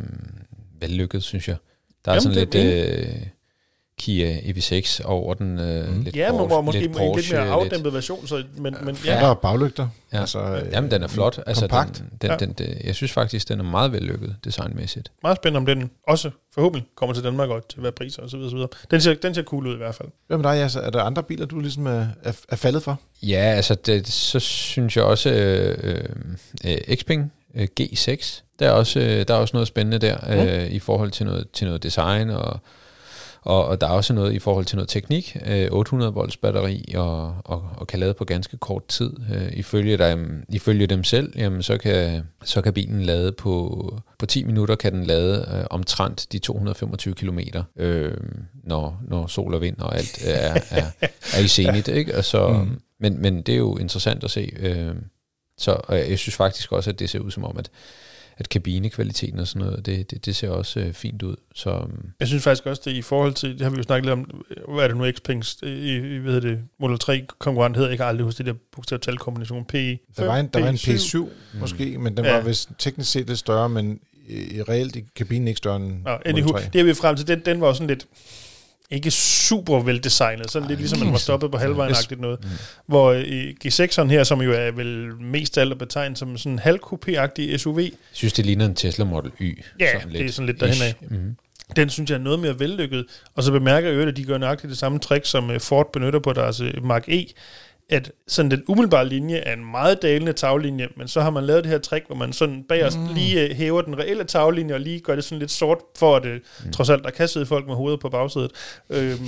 vellykket, synes jeg. Der er Jamen, sådan lidt... Øh, Kia EV6 over den øh, mm. lidt
Ja,
Porsche,
men måske lidt, Porsche, lidt mere afdæmpet lidt, version, så, men, men
ja. Der er baglygter.
Ja. Altså, øh, Jamen, den er flot. Altså,
kompakt.
Den, den, ja. den, den, jeg synes faktisk, den er meget vellykket designmæssigt.
Meget spændende, om den også forhåbentlig kommer til Danmark og til hvad priser og så videre. Så videre. Den, ser, den ser cool ud i hvert fald.
Hvad med dig, altså, er der andre biler, du ligesom er, er, er faldet for?
Ja, altså det, så synes jeg også øh, øh, Xpeng øh, G6. Der er, også, øh, der er også noget spændende der øh, mm. i forhold til noget, til noget design og og, og der er også noget i forhold til noget teknik, øh, 800 volts batteri og, og, og kan lade på ganske kort tid. Øh, ifølge, dem, ifølge dem selv, jamen, så, kan, så kan bilen lade på, på 10 minutter, kan den lade øh, omtrent de 225 km, øh, når, når sol og vind og alt er, er, er i senit. Ikke? Og så, mm. men, men det er jo interessant at se. Øh, så og jeg synes faktisk også, at det ser ud som om, at at kabinekvaliteten og sådan noget, det, det, det ser også øh, fint ud. Så, øhm,
jeg synes faktisk også, det i forhold til, det har vi jo snakket lidt om, hvad er det nu, Xpengs, i, i hvad hedder det, Model 3 konkurrent hedder, jeg kan aldrig huske det der bogstavtalkombination, P.
Der var en, der P7. var en P7 mm. måske, men den ja. var vist teknisk set lidt større, men i, reelt i kabinen ikke større end
ja, Model 3. Det er vi frem til, den, den var sådan lidt, ikke super veldesignet, sådan lidt ligesom man var stoppet på halvvejen noget. Mm. Hvor i G6'eren her, som jo er vel mest alt betegnet som sådan en halvcoupé-agtig SUV. Jeg
synes, det ligner en Tesla Model Y.
Ja, sådan det er sådan lidt derhen af. Mm. Den synes jeg er noget mere vellykket. Og så bemærker jeg jo, at de gør nøjagtigt det samme trick, som øh, Ford benytter på deres øh, Mark E at sådan den umiddelbare linje er en meget dalende taglinje, men så har man lavet det her trick, hvor man sådan os mm. lige øh, hæver den reelle taglinje, og lige gør det sådan lidt sort, for at det mm. trods alt, der kan sidde folk med hovedet på bagsædet. Øhm,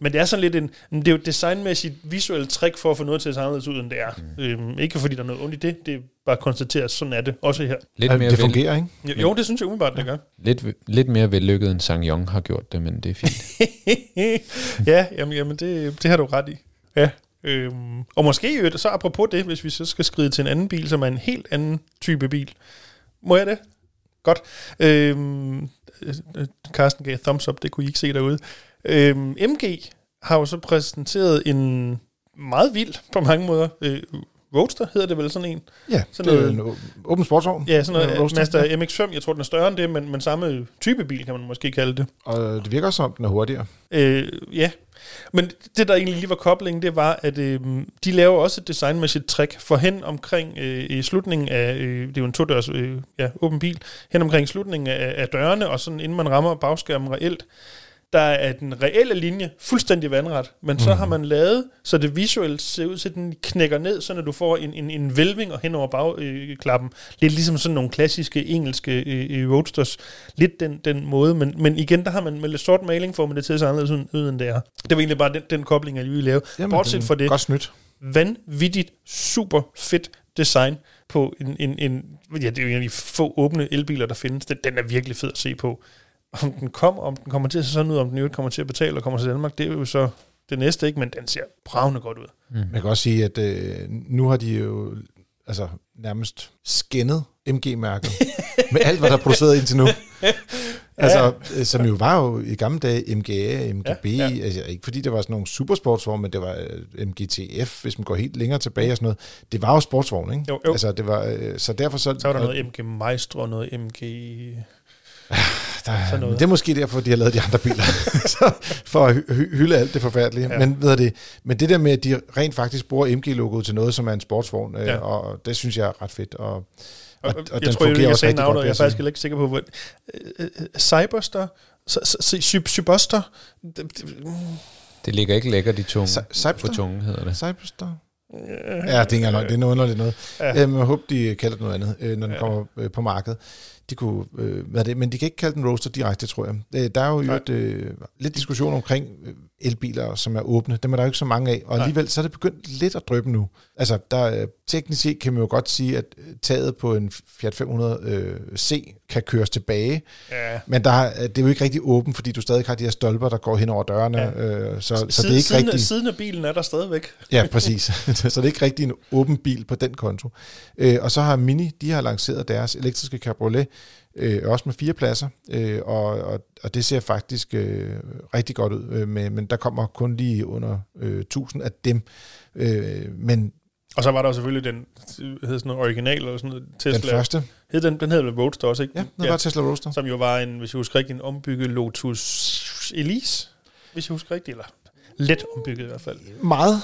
men det er sådan lidt en, det er jo et designmæssigt visuelt trick for at få noget til at se anderledes ud, end det er. Mm. Øhm, ikke fordi der er noget ondt i det, det er bare at konstatere, at sådan er det også her.
Lidt mere det fungerer, ikke?
Jo, jo, det synes jeg umiddelbart, det gør.
Lidt, lidt mere vellykket end Sang Yong har gjort det, men det er fint.
ja, jamen, jamen det, det har du ret i. Ja. Øhm, og måske så apropos det, hvis vi så skal skride til en anden bil, som er en helt anden type bil. Må jeg det? Godt. Øhm, Carsten gav thumbs up, det kunne I ikke se derude. Øhm, MG har jo så præsenteret en meget vild på mange måder øh, Roadster hedder det vel sådan en?
Ja, sådan det noget, er en åben sportsvogn.
Ja, sådan noget Roadster, Mazda ja. MX-5. Jeg tror, den er større end det, men, men samme type bil, kan man måske kalde det.
Og det virker som, den er hurtigere.
Øh, ja, men det, der egentlig lige var koblingen, det var, at øh, de laver også et designmæssigt trick for hen omkring øh, i slutningen af, øh, det er jo en to-dørs øh, ja, åben bil, hen omkring slutningen af, af dørene, og sådan inden man rammer bagskærmen reelt, der er den reelle linje fuldstændig vandret, men mm. så har man lavet, så det visuelt ser ud til, at den knækker ned, så når du får en, en, en velving og hen over bagklappen. Lidt ligesom sådan nogle klassiske engelske øh, øh, roadsters. Lidt den, den måde, men, men igen, der har man med lidt sort maling, får man det til at se anderledes ud end det er. Det var egentlig bare den, den kobling, jeg lige ville lave. Jamen, Bortset fra det,
godt snydt.
vanvittigt, super fedt design på en, en, en ja, det er jo en af de få åbne elbiler, der findes. Den, den er virkelig fed at se på om den, kom, om den kommer til at se sådan ud, om den jo kommer til at betale og kommer til Danmark, det er jo så det næste, ikke? men den ser bravende godt ud.
Mm. Man kan også sige, at øh, nu har de jo altså, nærmest skændet MG-mærket med alt, hvad der er produceret indtil nu. altså, ja. som jo var jo i gamle dage MGA, MGB, ja, ja. Altså, ikke fordi det var sådan nogle supersportsvogne, men det var øh, MGTF, hvis man går helt længere tilbage og sådan noget. Det var jo sportsvogn, ikke?
Jo, jo.
Altså, det var, øh, så derfor så...
Så var der noget MG Maestro og noget MG...
Der, noget. Det er måske derfor, de har lavet de andre biler. for at hy- hylde alt det forfærdelige. Ja. Men, ved det, men det der med, at de rent faktisk bruger MG-logoet til noget, som er en sportsvogn, øh, ja. og det synes jeg er ret fedt. Og, og,
og, og jeg den tror, jeg, jeg sagde navnet, jeg er faktisk ikke sikker på, hvor... Uh, Cyberster? Cyberster?
Det ligger ikke lækkert i tungen. På tungen hedder det.
Cyberster? Ja, det er ikke engang. Det er noget underligt noget. Ja. Øhm, jeg håber, de kalder det noget andet, øh, når den ja. kommer øh, på markedet. De kunne, øh, hvad er det, men de kan ikke kalde den roaster direkte, tror jeg. Øh, der er jo et, øh, lidt diskussion omkring øh, elbiler, som er åbne. Dem er der jo ikke så mange af, og alligevel så er det begyndt lidt at drøbe nu. Altså, der, teknisk set kan man jo godt sige, at taget på en Fiat 500 øh, C kan køres tilbage, ja. men der, det er jo ikke rigtig åbent, fordi du stadig har de her stolper, der går hen over dørene, ja. øh, så, så, så det er ikke
siden,
rigtig...
Siden af bilen er der stadigvæk.
ja, præcis. så det er ikke rigtig en åben bil på den konto. Øh, og så har Mini, de har lanceret deres elektriske cabriolet, øh, også med fire pladser, øh, og, og, og det ser faktisk øh, rigtig godt ud, øh, med, men der kommer kun lige under øh, 1000 af dem. Øh, men
og så var der selvfølgelig den, hed sådan noget original, eller sådan noget, Tesla.
Den første.
Hed den, den hed vel Roadster også, ikke?
Ja, den ja, var Tesla Roadster.
Som jo var en, hvis jeg husker rigtigt, en ombygget Lotus Elise, hvis jeg husker rigtigt, eller let ombygget i hvert fald.
Meget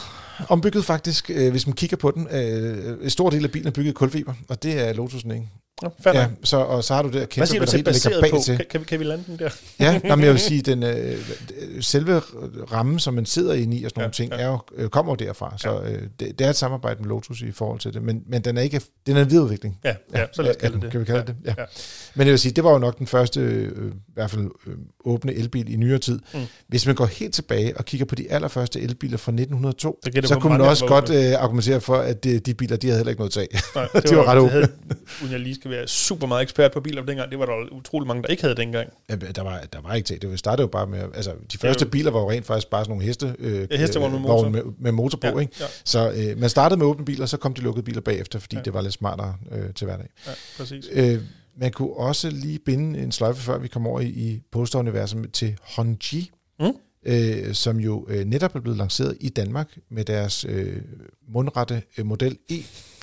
ombygget faktisk, øh, hvis man kigger på den. Øh, en stor del af bilen er bygget i kulfiber, og det er Lotusen ikke.
Ja, ja,
så, og så har du det kæmpe
Hvad siger batteri, du til baseret på? Til. Kan, kan, vi, kan vi lande den der?
ja, men jeg vil sige, den, øh, selve rammen, som man sidder inde i og sådan ja, nogle ting, ja. er jo, øh, kommer derfra. Så øh, det, det, er et samarbejde med Lotus i forhold til det, men, men den er ikke den er en videreudvikling.
Ja, ja, ja så lad os kalde det.
Kan vi kalde ja, det? Ja. ja. Men jeg vil sige, det var jo nok den første, øh, i hvert fald øh, åbne elbil i nyere tid. Mm. Hvis man går helt tilbage og kigger på de allerførste elbiler fra 1902, så, så kunne man også godt øh, argumentere for, at de, de biler, de havde heller ikke noget tag. Nej, det de var, var ret åbne.
Uden jeg lige skal være super meget ekspert på biler dengang, det var der utrolig mange, der ikke havde dengang.
Ja, der, var, der var ikke tag. Det startede jo bare med, altså de første jo, biler var jo rent faktisk bare sådan nogle heste, øh,
ja, heste med, motor.
med, med motor på. Ja, ikke? Ja. Så øh, man startede med åbne biler, så kom de lukkede biler bagefter, fordi ja. det var lidt smartere øh, til hverdag.
Ja, præcis.
Øh, man kunne også lige binde en sløjfe, før vi kommer over i, i posteruniverset til Honji, mm. øh, som jo øh, netop er blevet lanceret i Danmark med deres øh, mundrette øh, model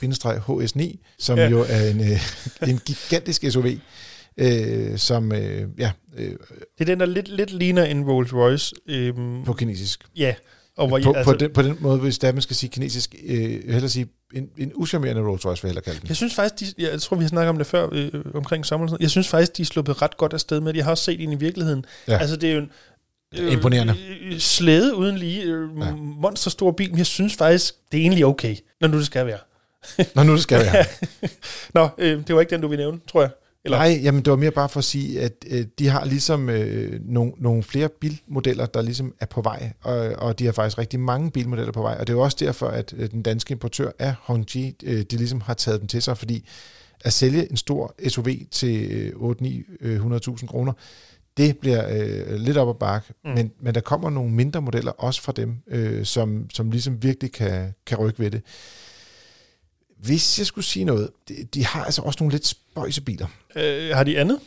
E-HS9, som ja. jo er en, øh, en gigantisk SUV. Øh, som, øh, ja... Øh, det
er den, der lidt, lidt ligner en Rolls Royce. Øh,
på kinesisk.
Ja,
og hvor, på, altså, på, den, på den måde, hvis der man skal sige kinesisk, øh, hellere sige en, en uschammerende Rolls Royce, vil jeg hellere kalde den.
Jeg synes faktisk, de, jeg tror, vi har snakket om det før øh, omkring sommer. Jeg synes faktisk, de er sluppet ret godt afsted med det. Jeg har også set ind i virkeligheden. Ja. Altså, det er jo en
øh, Imponerende.
Øh, slæde uden lige, øh, ja. monsterstor bil, men jeg synes faktisk, det er egentlig okay, når nu det skal være.
når nu skal være.
Nå, øh, det var ikke den, du ville nævne, tror jeg.
Eller? Nej, jamen det var mere bare for at sige, at øh, de har ligesom øh, nogle, nogle flere bilmodeller, der ligesom er på vej, og, og de har faktisk rigtig mange bilmodeller på vej, og det er jo også derfor, at øh, den danske importør af Hongji, øh, de ligesom har taget dem til sig, fordi at sælge en stor SUV til øh, 8-900.000 øh, kroner, det bliver øh, lidt op ad bakke, mm. men, men der kommer nogle mindre modeller også fra dem, øh, som, som ligesom virkelig kan, kan rykke ved det. Hvis jeg skulle sige noget, de, de har altså også nogle lidt spøjse biler.
Øh, har de andet?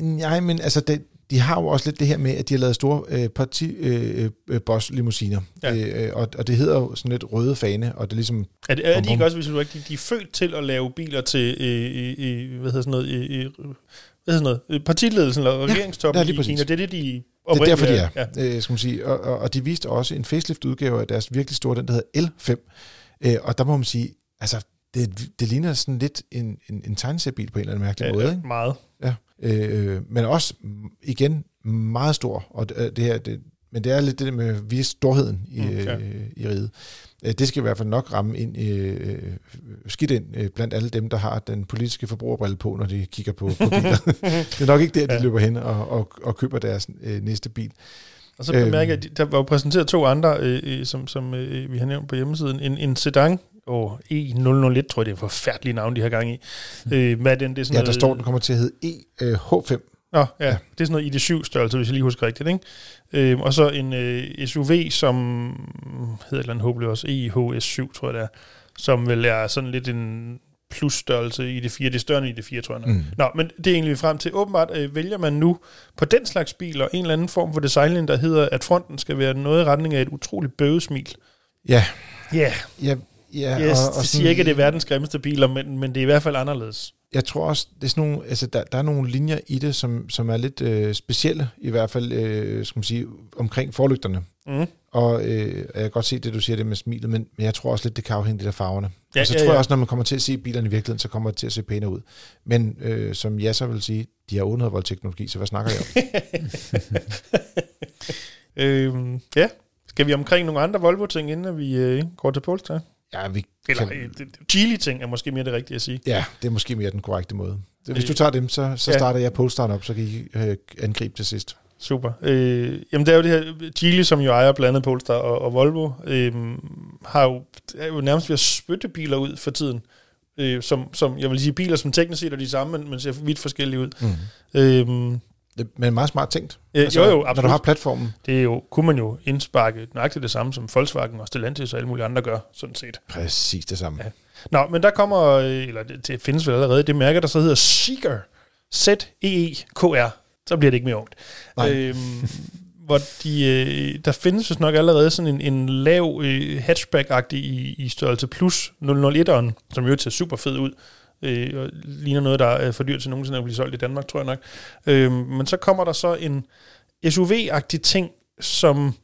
Nej, men altså, det, de har jo også lidt det her med, at de har lavet store øh, parti øh, øh, boss limousiner. Ja. Øh, og, og det hedder jo sådan lidt røde fane, og det er ligesom...
Er, det, er de ikke også, hvis du ikke, de, de er født til at lave biler til, øh, øh, hvad hedder sådan noget, øh, hvad hedder sådan noget, partiledelsen eller regeringstoppen ja, i Kina, det er det, de
det er derfor, de er, ja. øh, skal man sige. Og, og, og de viste også en facelift-udgave af deres virkelig store, den der hedder L5. Øh, og der må man sige, altså, det, det ligner sådan lidt en, en, en tegneseriebil på en eller anden mærkelig ja, måde. Ikke?
meget.
Ja, øh, men også igen meget stor. Og det, det her, det, men det er lidt det med vise storheden i, mm, ja. øh, i riget. Øh, det skal i hvert fald nok ramme ind, øh, skidt ind øh, blandt alle dem, der har den politiske forbrugerbrille på, når de kigger på, på biler. det er nok ikke der, de ja. løber hen og, og, og køber deres øh, næste bil.
Og så bemærker jeg, at der var jo præsenteret to andre, øh, som, som øh, vi har nævnt på hjemmesiden. En, en sedan, og E001, tror jeg, det er en forfærdelig navn, de har gang i. Øh, hvad er den? Det er sådan
ja, der står, den kommer til at hedde EH5.
Nå, ja, ja, det er sådan noget ID7 størrelse, hvis jeg lige husker rigtigt. Ikke? Øh, og så en øh, SUV, som hedder et eller andet håbløst også, EHS7, tror jeg det er, som vel er sådan lidt en plus-størrelse i det 4. Det er større end i det 4, tror jeg. Mm. Nå, men det er egentlig frem til. Åbenbart øh, vælger man nu på den slags biler en eller anden form for design, der hedder, at fronten skal være noget i retning af et utroligt bøvesmil.
Ja.
Ja.
Ja, Ja,
yes, og, og det siger ikke, at det er verdens grimmeste biler, men, men det er i hvert fald anderledes.
Jeg tror også, det er sådan nogle, altså der, der er nogle linjer i det, som, som er lidt øh, specielle, i hvert fald øh, skal man sige, omkring forlygterne. Mm. Og øh, jeg kan godt se det, du siger det med smilet, men, men jeg tror også lidt, det kan afhænge af farverne. Ja, og så ja, tror ja. jeg også, når man kommer til at se bilerne i virkeligheden, så kommer det til at se pænere ud. Men øh, som jeg så vil sige, de har 800 volt teknologi, så hvad snakker jeg om?
øhm, ja, Skal vi omkring nogle andre Volvo-ting, inden vi øh, går til Polestar?
Ja, vi
Eller
kan,
øh, det- Geely-ting er måske mere det rigtige at sige.
ja, det er måske mere den korrekte måde. Hvis
Øh,
du tager dem, så, så
ja.
starter jeg Polestaren op, så kan I øh, angribe til sidst.
Super. Øh, jamen det er jo det her, Geely, som jo ejer blandt andet Polestar og, og Volvo, øh, har jo, er jo nærmest ved at spytte biler ud for tiden. Øh, som, som, jeg vil sige, biler, som teknisk set er de samme, men, men ser vidt forskellige ud.
Mm.
Øh,
Det, men meget smart tænkt.
øh, jo, jo,
Når du
absolut.
har platformen.
Det er jo, kunne man jo indsparke nøjagtigt det samme, som Volkswagen og Stellantis og alle mulige andre gør, sådan set.
Præcis det samme.
Ja. Nå, men der kommer, øh, eller det, det findes vel allerede, det mærke, der så hedder Seeker. Z-E-E-K-R. Så bliver det ikke mere ungt.
Nej.
Øhm, hvor de, øh, der findes vist nok allerede sådan en, en lav øh, hatchback-agtig i, i størrelse plus 001'eren, som jo ser super fed ud. Øh, og ligner noget, der er for dyrt til nogensinde at blive solgt i Danmark, tror jeg nok. Øh, men så kommer der så en SUV-agtig ting, som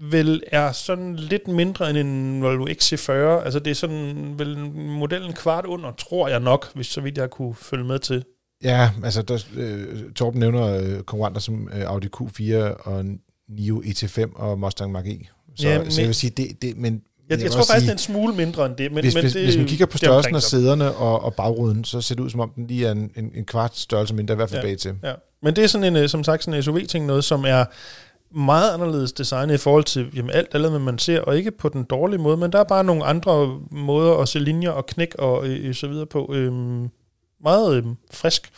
vel er sådan lidt mindre end en Volvo XC40. Altså det er sådan vel modellen kvart under, tror jeg nok, hvis så vidt jeg kunne følge med til.
Ja, altså der, øh, Torben nævner øh, konkurrenter som øh, Audi Q4 og NIO ET5 og Mustang Mach-E. Så,
Ja,
ja,
men-
så jeg vil sige, det, det men
Jeg,
vil
jeg tror faktisk,
sige,
det er en smule mindre end det. Men,
hvis,
men
hvis,
det,
hvis man kigger på størrelsen af
der.
sæderne og, og bagruden, så ser det ud som om den lige er en, en, en kvart størrelse mindre, i hvert fald
Ja.
bag til.
Ja. Men det er sådan en, øh, som sagt, sådan en SUV-ting, noget, som er meget anderledes designet i forhold til jamen, alt andet, hvad man ser, og ikke på den dårlige måde, men der er bare nogle andre måder at se linjer og knæk og øh, så videre på. Øhm, meget øhm, frisk,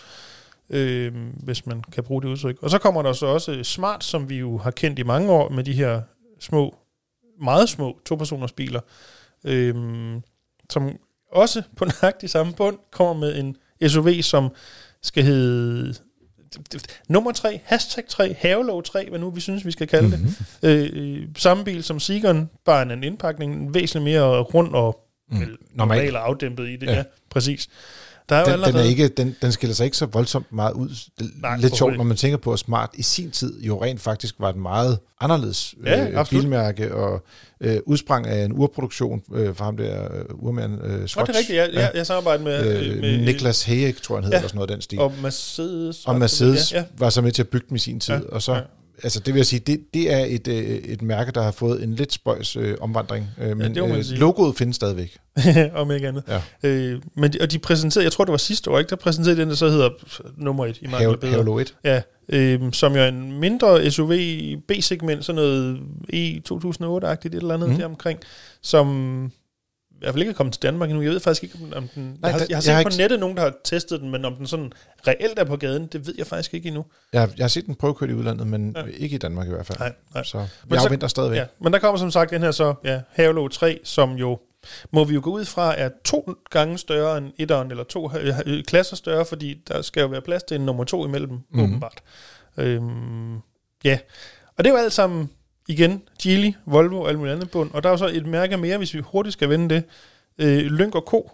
øhm, hvis man kan bruge det udtryk. Og så kommer der så også Smart, som vi jo har kendt i mange år, med de her små, meget små to-personers biler, øhm, som også på nøjagtig samme bund kommer med en SUV, som skal hedde nummer 3, hashtag 3, havelov 3, hvad nu vi synes, vi skal kalde det. Øh, samme bil som Seageren, bare en anden indpakning, væsentligt mere rund og
Mm. Normal.
normal og afdæmpet i det. Ja.
ja
præcis. Der er
Den,
allerede,
den, er ikke, den, den skiller sig ikke så voldsomt meget ud. Det er
Nej,
lidt sjovt, når man tænker på, at Smart i sin tid jo rent faktisk var et meget anderledes
Ja,
øh,
absolut.
bilmærke, og øh, udsprang af en urproduktion øh, for ham der øh, urmand øh, Swatch.
det er rigtigt, jeg, jeg, jeg samarbejder med,
øh,
med
Niklas Hayek, tror jeg han hedder,
Ja.
eller sådan noget af den stil.
og Mercedes.
Og Mercedes
Ja, ja.
var så med til at bygge dem i sin tid,
Ja,
og så,
ja.
Altså det vil jeg sige, det, det er et, øh, et mærke, der har fået en lidt spøjs øh, omvandring, øh, men
man
øh, logoet findes stadigvæk.
om ikke andet.
Ja.
Øh, men de, og de præsenterede, jeg tror det var sidste år, ikke? Der præsenterede den, der så hedder nummer 1 i bedre.
Havelo 1.
Ja, øh, som jo er en mindre SUV B-segment, sådan noget E2008-agtigt, et eller andet mm. deromkring, som i hvert fald ikke er kommet til Danmark endnu. Jeg ved faktisk ikke, om- den... Nej, jeg, har, jeg har
jeg
set
har
på
ikke-
nettet nogen, der har testet den, men om den sådan reelt er på gaden, det ved jeg faktisk ikke endnu.
Jeg, jeg har set den prøvekørt i udlandet, men
Ja.
ikke i Danmark i hvert fald.
Nej, nej.
Så
Men
jeg afventer stadigvæk.
Ja, men der kommer som sagt den her så, ja, Havlo 3, som jo, må vi jo gå ud fra, er to gange større end etteren, eller to øh, øh, klasser større, fordi der skal jo være plads til en nummer to imellem, mm. Åbenbart. Øhm, ja, og det er jo alt sammen, igen, Geely, Volvo og alt muligt andet bund, og der er jo så et mærke mere, hvis vi hurtigt skal vende det, øh, Lynk og Co.,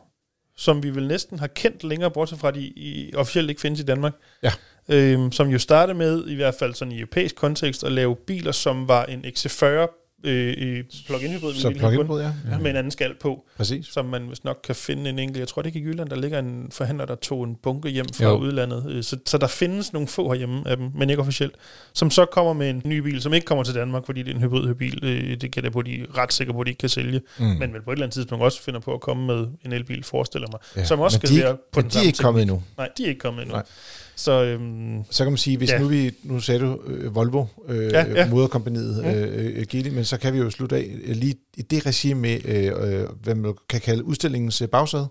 som vi vel næsten har kendt længere, bortset fra, at de i, officielt ikke findes i Danmark.
Ja.
Øhm, som jo startede med, i hvert fald sådan i europæisk kontekst, at lave biler, som var en XC40 øh, i plug-in hybrid,
Så plug-in hybrid, ja. ja.
med en anden skal på,
Præcis.
som man vist nok kan finde en enkelt. Jeg tror det ikke i Jylland, der ligger en forhandler, der tog en bunke hjem fra
Jo.
udlandet. Øh, Så, så der findes nogle få herhjemme af dem, men ikke officielt, som så kommer med en ny bil, som ikke kommer til Danmark, fordi det er en hybridbil. Øh, Det gætter jeg på, de er ret sikre på, at de ikke kan sælge.
Mm.
Men vel på et eller andet tidspunkt også finder på at komme med en elbil, forestiller mig.
Ja,
som også
men
skal
de,
være på den
de er ikke kommet endnu.
Nej, de er ikke kommet endnu.
Nej.
Så øhm,
Så kan man sige, hvis
Ja.
nu vi, nu sagde du øh, Volvo, øh,
Ja,
ja, moderkompaniet
Mm.
øh, øh, Geely, men så kan vi jo slutte af øh, lige i det regime med, øh, øh, hvad man kan kalde udstillingens bagsæde.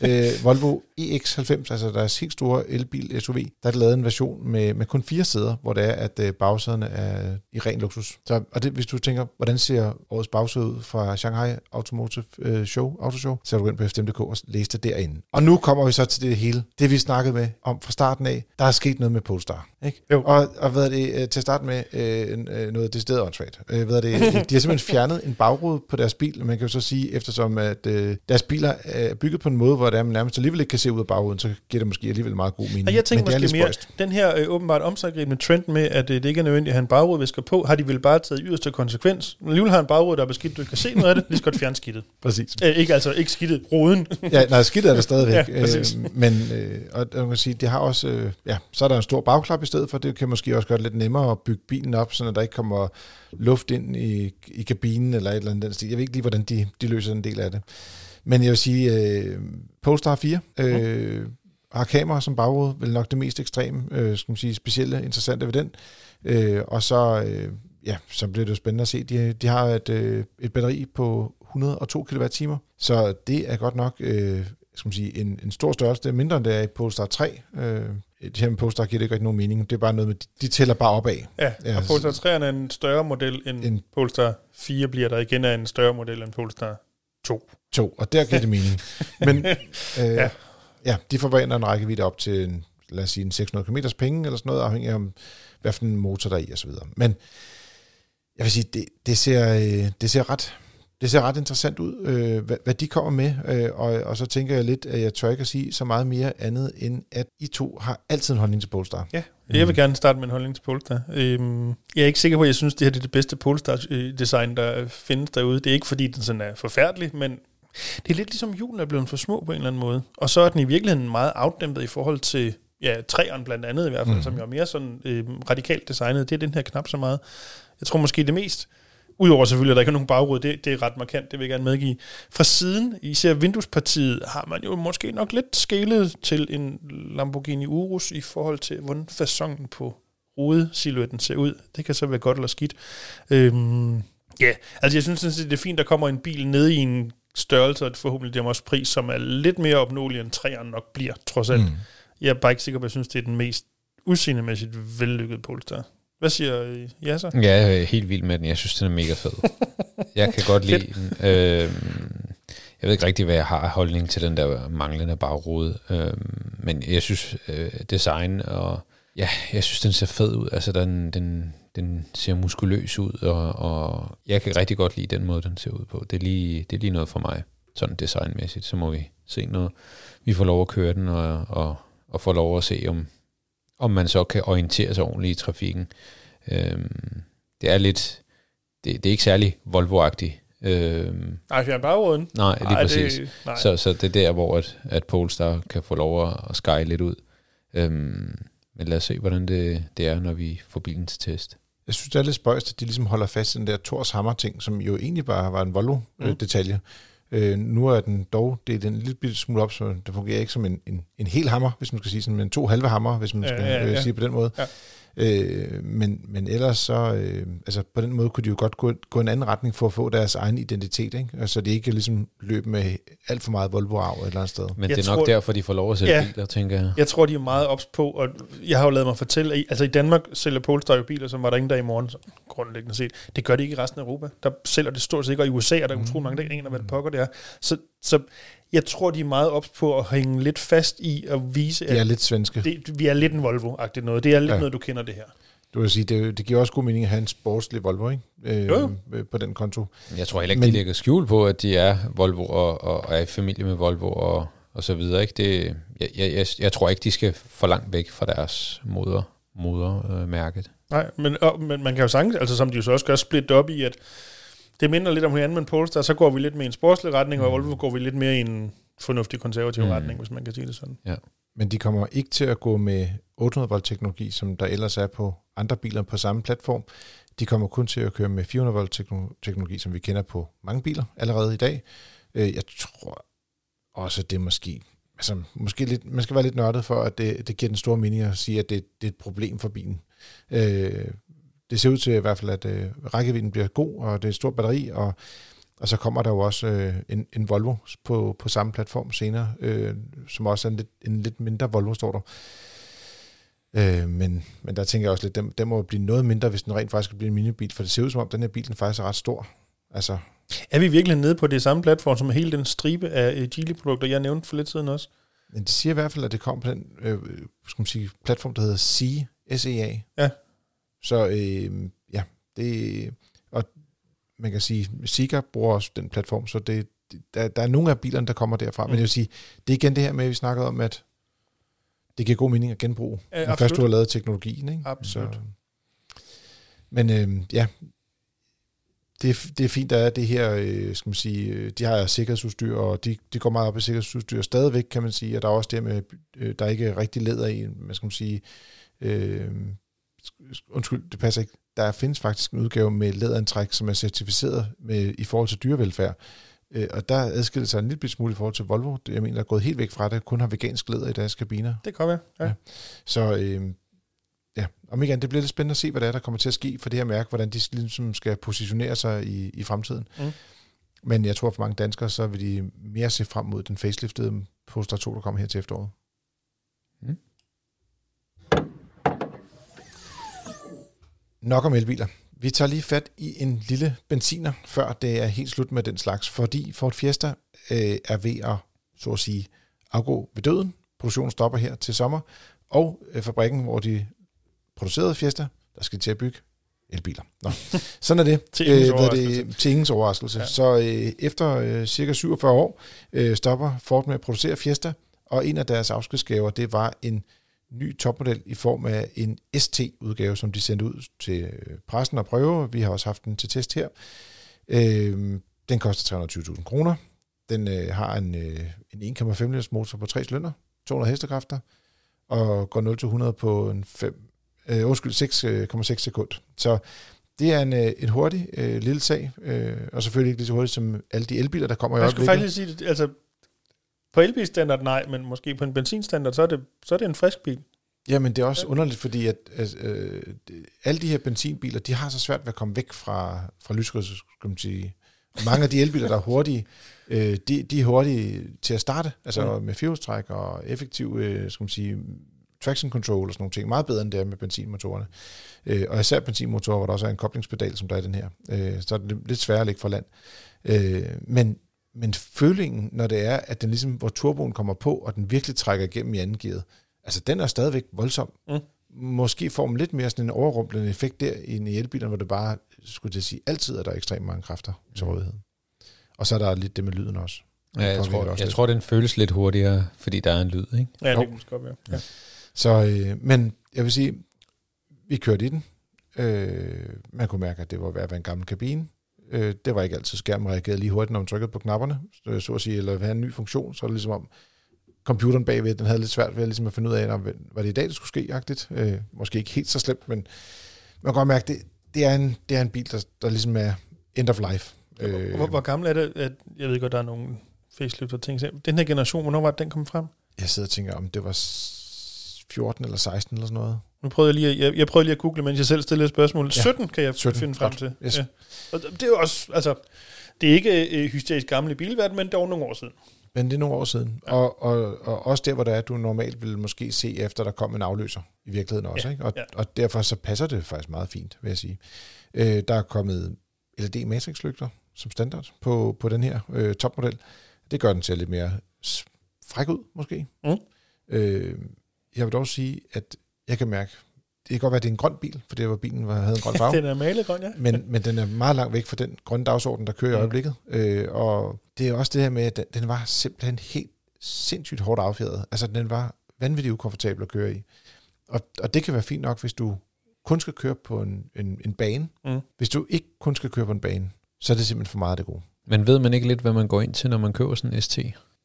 Øh, Volvo EX90, altså deres helt store elbil SUV, der er der lavet en version med, med kun fire sæder, hvor det er, at øh, bagsæderne er i ren luksus. Så, og det, hvis du tænker, hvordan ser årets bagsæde ud fra Shanghai Automotive øh, Show, Autoshow, så kan du ind på FDM.dk og læse det derinde. Og nu kommer vi så til det hele, det vi snakkede med om fra starten af. Der er sket noget med Polestar, ikke?
Jo.
Og, og hvad er det, øh, til at starte med, øh, øh, noget decideret åndssvagt. Øh, hvad er det, de har simpelthen fjernet en bagrude på deres bil, man kan jo så sige, eftersom at øh, deres biler er bygget på en måde, hvor hvor det er, man nærmest alligevel ikke kan se ud af bagruden, så giver det måske alligevel meget god mening.
Og jeg tænker
Men
måske mere, den her øh, åbenbart omsaggribende trend med, at øh, det ikke er nødvendigt at have en bagrude, vi skal på, har de vel bare taget yderste konsekvens. Når alligevel har en bagrude, der er beskidt, du ikke kan se noget af det, lige så godt fjerne skidtet.
Præcis.
Øh, ikke altså, ikke skidtet, ruden.
Ja, nej, skidt er der stadigvæk.
Ja, præcis.
øh, men øh, og man kan sige, det har også, øh, ja, så er der en stor bagklap i stedet for. Det kan måske også gøre det lidt nemmere at bygge bilen op, så der ikke kommer luft ind i, i kabinen eller et eller andet den stil. Jeg ved ikke lige, hvordan de, de løser den del af det. Men jeg vil sige, øh, Polestar 4 øh, har kamera som bagrude, vel nok det mest ekstreme, øh, skal man sige, specielle, interessante ved den. Øh, og så, øh, ja, så bliver det jo spændende at se. De, de har et, øh, et batteri på 102 kWh, så det er godt nok øh, skal man sige, en, en stor størrelse. Det er mindre end det er i Polestar 3. Øh, det her med Polestar giver det ikke rigtig nogen mening. Det er bare noget med, de tæller bare opad.
Ja,
Ja,
og Polestar 3 er en større model end
En-
Polestar 4 bliver der igen af en større model end Polestar 2.
To, og der giver det mening. Men øh, ja.
Ja.
de forventer en rækkevidde op til, en, lad os sige, en 600 km penge, eller sådan noget, afhængig af, hvad for en motor der er i, og så videre. Men jeg vil sige, det, det, ser, øh, det ser ret det ser ret interessant ud, øh, hvad, hvad de kommer med, øh, og, og så tænker jeg lidt, at jeg tør ikke at sige så meget mere andet, end at I to har altid en holdning til Polestar.
Ja, jeg vil gerne starte med en holdning til Polestar. Øhm, jeg er ikke sikker på, at jeg synes, det her det er det bedste Polestar-design, der findes derude. Det er ikke, fordi den sådan er forfærdelig, men det er lidt ligesom julen er blevet for små på en eller anden måde. Og så er den i virkeligheden meget afdæmpet i forhold til ja, træerne blandt andet i hvert fald, mm. som jo er mere sådan øhm, radikalt designet. Det er den her knap så meget. Jeg tror måske det mest, udover selvfølgelig, at der ikke er nogen bagrude, det, det er ret markant, det vil jeg gerne medgive. Fra siden, især vinduespartiet, har man jo måske nok lidt skælet til en Lamborghini Urus i forhold til, hvordan fasongen på rudesilhuetten ser ud. Det kan så være godt eller skidt. Øhm, ja, altså jeg synes sådan set, det er fint, der kommer en bil ned i en størrelse, og forhåbentlig det er også pris, som er lidt mere opnåelig, end træerne nok bliver, trods alt. Mm. Jeg er bare ikke sikker på, at jeg synes, det er den mest udseendemæssigt vellykkede Polestar. Hvad siger I? Ja, så?
Jeg er helt vild med den. Jeg synes, den er mega fed. jeg kan godt lide den. Øh, jeg ved ikke rigtig, hvad jeg har holdning til den der manglende bagrude. Øh, men jeg synes, øh, design og... Ja, jeg synes, den ser fed ud. Altså, den, den, den ser muskuløs ud, og, og jeg kan rigtig godt lide den måde, den ser ud på. Det er lige, det er lige noget for mig, sådan designmæssigt. Så må vi se noget. Vi får lov at køre den, og, og, og får lov at se, om, om man så kan orientere sig ordentligt i trafikken. Øhm, det er lidt, det, det er ikke særlig Volvo-agtigt. Øhm,
Nej, fjern bagruden.
nej, lige
Ej,
præcis.
Det, nej.
Så, så det er der, hvor at, at Polestar kan få lov at, at sky lidt ud. Øhm, men lad os se, hvordan det, det er, når vi får bilen til test.
Jeg synes, det er lidt spøjst, at de ligesom holder fast i den der Thors Hammer-ting, som jo egentlig bare var en Volvo-detalje. Øh, nu er den dog delt en lille bitte smule op, så det fungerer ikke som en, en, en hel hammer, hvis man skal sige sådan, men to halve hammer, hvis man
Ja,
skal
ja, ja.
Øh, sige på den måde.
Ja.
Øh, men, men ellers så, øh, altså på den måde kunne de jo godt gå, gå en anden retning for at få deres egen identitet, ikke? Altså de ikke ligesom løb med alt for meget Volvo-arv et eller andet sted.
Men
Jeg
det er nok
tror-
derfor, de får lov at sælge
Ja.
biler, tænker jeg.
Jeg tror, de er meget ops på, og jeg har jo lavet mig fortælle, at i, altså i Danmark sælger Polestar jo biler, som var der ingen der i morgen, så grundlæggende set. Det gør de ikke i resten af Europa. Der sælger det stort set ikke, og i USA er der utrolig mange, der ikke aner, hvad det pokker det er. Så, så jeg tror, de er meget ops på at hænge lidt fast i at vise,
De er
at
lidt svenske.
det, vi er lidt en Volvo-agtigt noget. Det er lidt
Ja.
noget, du kender det her.
Du vil sige, det, det giver også god mening at have en sportslig Volvo, ikke? Øh,
Jo,
øh, På den konto.
Jeg tror heller ikke,
Men-
de lægger skjul på, at de er Volvo og, og, og er i familie med Volvo og, og så videre. Ikke? Det, jeg, jeg, jeg, jeg tror ikke, de skal for langt væk fra deres moder, modermærket.
Nej, men, og, men man kan jo sagtens, altså som de jo så også gør, splitte op i, at det minder lidt om hinanden, men Polestar, så går vi lidt med en sportslig retning, og Volvo går vi lidt mere i en fornuftig konservativ
Mm.
mm. retning, hvis man kan sige det sådan.
Men de kommer ikke til at gå med 800 volt teknologi, som der ellers er på andre biler på samme platform. De kommer kun til at køre med 400 volt teknologi, som vi kender på mange biler allerede i dag. Øh, Jeg tror også, det er måske, altså måske lidt, man skal være lidt nørdet for, at det, det giver den store mening at sige, at det, det er et problem for bilen. Øh, Det ser ud til i hvert fald, at øh, rækkevidden bliver god, og det er et stort batteri, og og så kommer der jo også øh, en, en Volvo på, på samme platform senere, øh, som også er en lidt, en lidt mindre Volvo, står der. Øh, men, men der tænker jeg også lidt, den, den må blive noget mindre, hvis den rent faktisk skal blive en minibil, for det ser ud som om, den her bil den faktisk er ret stor. Altså,
Er vi virkelig nede på det samme platform, som hele den stribe af øh, Geely-produkter, jeg nævnte for lidt siden også?
men det siger i hvert fald, at det kommer på den øh, skal man sige, platform, der hedder SEA. SEA.
Ja.
Så øh, ja, det, og man kan sige, Sika bruger også den platform, så det, der, der er nogle af bilerne, der kommer derfra. Mm. Men jeg vil sige, det er igen det her med, at vi snakkede om, at det giver god mening at genbruge,
Ja,
når først du har lavet teknologien. Ikke?
Absolut.
Så, men øh, ja, det, er- det er fint, der er det her, øh, skal man sige, øh, de har sikkerhedsudstyr, og de, de går meget op i sikkerhedsudstyr stadigvæk, kan man sige, og der er også det med, øh, der er ikke rigtig læder i, hvad skal man sige, øh, undskyld, det passer ikke, der findes faktisk en udgave med læderantræk, som er certificeret med, i forhold til dyrevelfærd, øh, og der adskiller sig en lille smule i forhold til Volvo, jeg mener, der er gået helt væk fra det, kun har vegansk læder i deres kabiner,
Det være. Ja.
Ja. Så øh, ja, om igen, det bliver lidt spændende at se, hvad der er, der kommer til at ske for det her mærke, hvordan de ligesom skal positionere sig i, i fremtiden.
Mm.
Men jeg tror for mange danskere, så vil de mere se frem mod den faceliftede Polestar 2, der kommer her til efteråret. Nok om elbiler. Vi tager lige fat i en lille benziner, før det er helt slut med den slags, fordi Ford Fiesta øh, er ved at, så at sige, afgå ved døden. Produktionen stopper her til sommer, og øh, fabrikken, hvor de producerede Fiesta, der skal til at bygge elbiler. Nå, sådan er det.
Til
hvad er
overraskelse.
overraskelse.
Ja.
Så øh, efter øh, cirka 47 år øh, stopper Ford med at producere Fiesta, og en af deres afskedsgaver, det var en ny topmodel i form af en ST-udgave, som de sendte ud til øh, pressen og prøve. Vi har også haft den til test her. Øh, den koster 320.000 kroner. Den øh, har en, øh, en 1,5 liters motor på 3 cylinder, 200 hestekræfter, og går 0-100 på en 5, øh, undskyld, 6,6 sekund. Så det er en, øh, en hurtig øh, lille sag, øh, og selvfølgelig ikke lige så hurtigt som alle de elbiler, der kommer i
Jeg skulle
øjeblikket.
faktisk sige, altså på elbilstandard nej, men måske på en benzinstandard, så er det, så er det en frisk bil.
Jamen, det er også underligt, fordi at, at øh, alle de her benzinbiler, de har så svært ved at komme væk fra, fra lyskrydset, skal man sige. Mange af de elbiler, der er hurtige, øh, de, de er hurtige til at starte, altså
Mm.
med firehjulstræk og effektiv, øh, skal man sige, traction control og sådan nogle ting. Meget bedre end det er med benzinmotorerne. Øh, og især benzinmotorer, hvor der også er en koblingspedal, som der er i den her. Øh, så er det lidt sværere at lægge for land. Øh, men, men følingen, når det er, at den ligesom, hvor turboen kommer på, og den virkelig trækker igennem i anden gear, altså den er stadigvæk voldsom.
Mm.
Måske får man lidt mere sådan en overrumplende effekt der end i elbilerne, hvor det bare, skulle jeg sige, altid er der ekstremt mange kræfter til
Mm.
rådighed. Og så er der lidt det med lyden også.
Ja, jeg, tror,
det også
jeg
lidt.
tror, den føles lidt hurtigere, fordi der er en lyd, ikke?
Ja, det kunne godt være. Ja.
Så, øh, men jeg vil sige, vi kørte i den. Øh, man kunne mærke, at det var ved at være en gammel kabine. Øh, det var ikke altid skærmen reagerede lige hurtigt, når man trykkede på knapperne, så, så at sige, eller have en ny funktion. Så er det ligesom om, computeren bagved, den havde lidt svært ved at, ligesom at finde ud af, om, var det i dag, det skulle ske, agtigt. Øh, måske ikke helt så slemt, men man kan godt mærke, det, det, er, en, det er en bil, der, der ligesom er end of life.
Øh, hvor, hvor gammel er det? At, jeg ved godt, der er nogle facelift og ting. Den her generation, hvornår var det, den kom frem?
jeg sidder og tænker, om det var s- 14 eller 16 eller sådan noget.
Nu prøvede jeg lige at, jeg, jeg prøvede lige at google, mens jeg selv stillede et spørgsmål.
Ja.
17 kan jeg
17,
finde frem til.
Yes.
Ja. Og det er jo også, altså, det er ikke øh, hysterisk gammel i bilverden, men dog nogle år siden.
Men det er nogle år siden.
Ja.
Og, og, og også der, hvor det er, du normalt vil måske se efter, der kom en afløser i virkeligheden også.
Ja.
Ikke? Og,
ja.
og derfor så passer det faktisk meget fint, vil jeg sige. Øh, der er kommet LED matrixlygter som standard på, på den her øh, topmodel. Det gør den til lidt mere fræk ud, måske.
Mm.
Øh, jeg vil dog sige, at jeg kan mærke, det kan godt være, at det er en grøn bil, for det var bilen, var, havde en grøn farve.
den er malet grøn, ja.
men, men den er meget langt væk fra den grønne dagsorden, der kører i øjeblikket. Øh, og det er også det her med, at den, den var simpelthen helt sindssygt hårdt affjedret. Altså, den var vanvittigt ukomfortabel at køre i. Og, og det kan være fint nok, hvis du kun skal køre på en, en, en bane.
Mm.
Hvis du ikke kun skal køre på en bane, så er det simpelthen for meget af det gode.
Men ved man ikke lidt, hvad man går ind til, når man køber sådan en ST?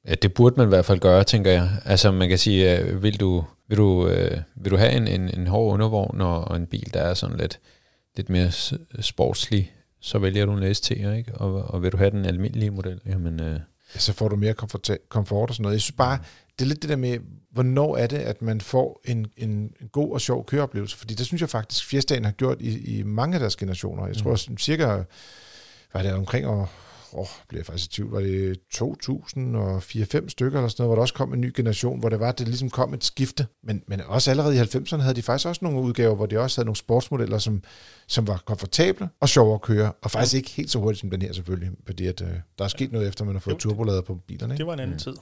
Ja, det burde man i hvert fald gøre, tænker jeg. Altså man kan sige, øh, vil du, vil du, øh, vil du have en, en, en hård undervogn og, og en bil, der er sådan lidt, lidt mere sportslig, så vælger du en ST, ikke? Og, og vil du have den almindelige model, jamen... Øh,
Ja, så får du mere komfort, komfort og sådan noget. Jeg synes bare, det er lidt det der med, hvornår er det, at man får en, en, en god og sjov køreoplevelse? Fordi det synes jeg faktisk, Fiestaen har gjort i, i mange af deres generationer. Jeg tror
Mm.
mm. cirka, var det omkring, og åh, bliver jeg faktisk i tvivl, var det 2004-5 stykker eller sådan noget, hvor der også kom en ny generation, hvor det var, at det ligesom kom et skifte. Men, men også allerede i 90'erne havde de faktisk også nogle udgaver, hvor de også havde nogle sportsmodeller, som, som var komfortable og sjove at køre, og faktisk ikke helt så hurtigt som den her selvfølgelig, fordi at, øh, der er sket noget efter, man har fået turbolader på bilerne. Ikke?
Det var en anden
Mm.
tid.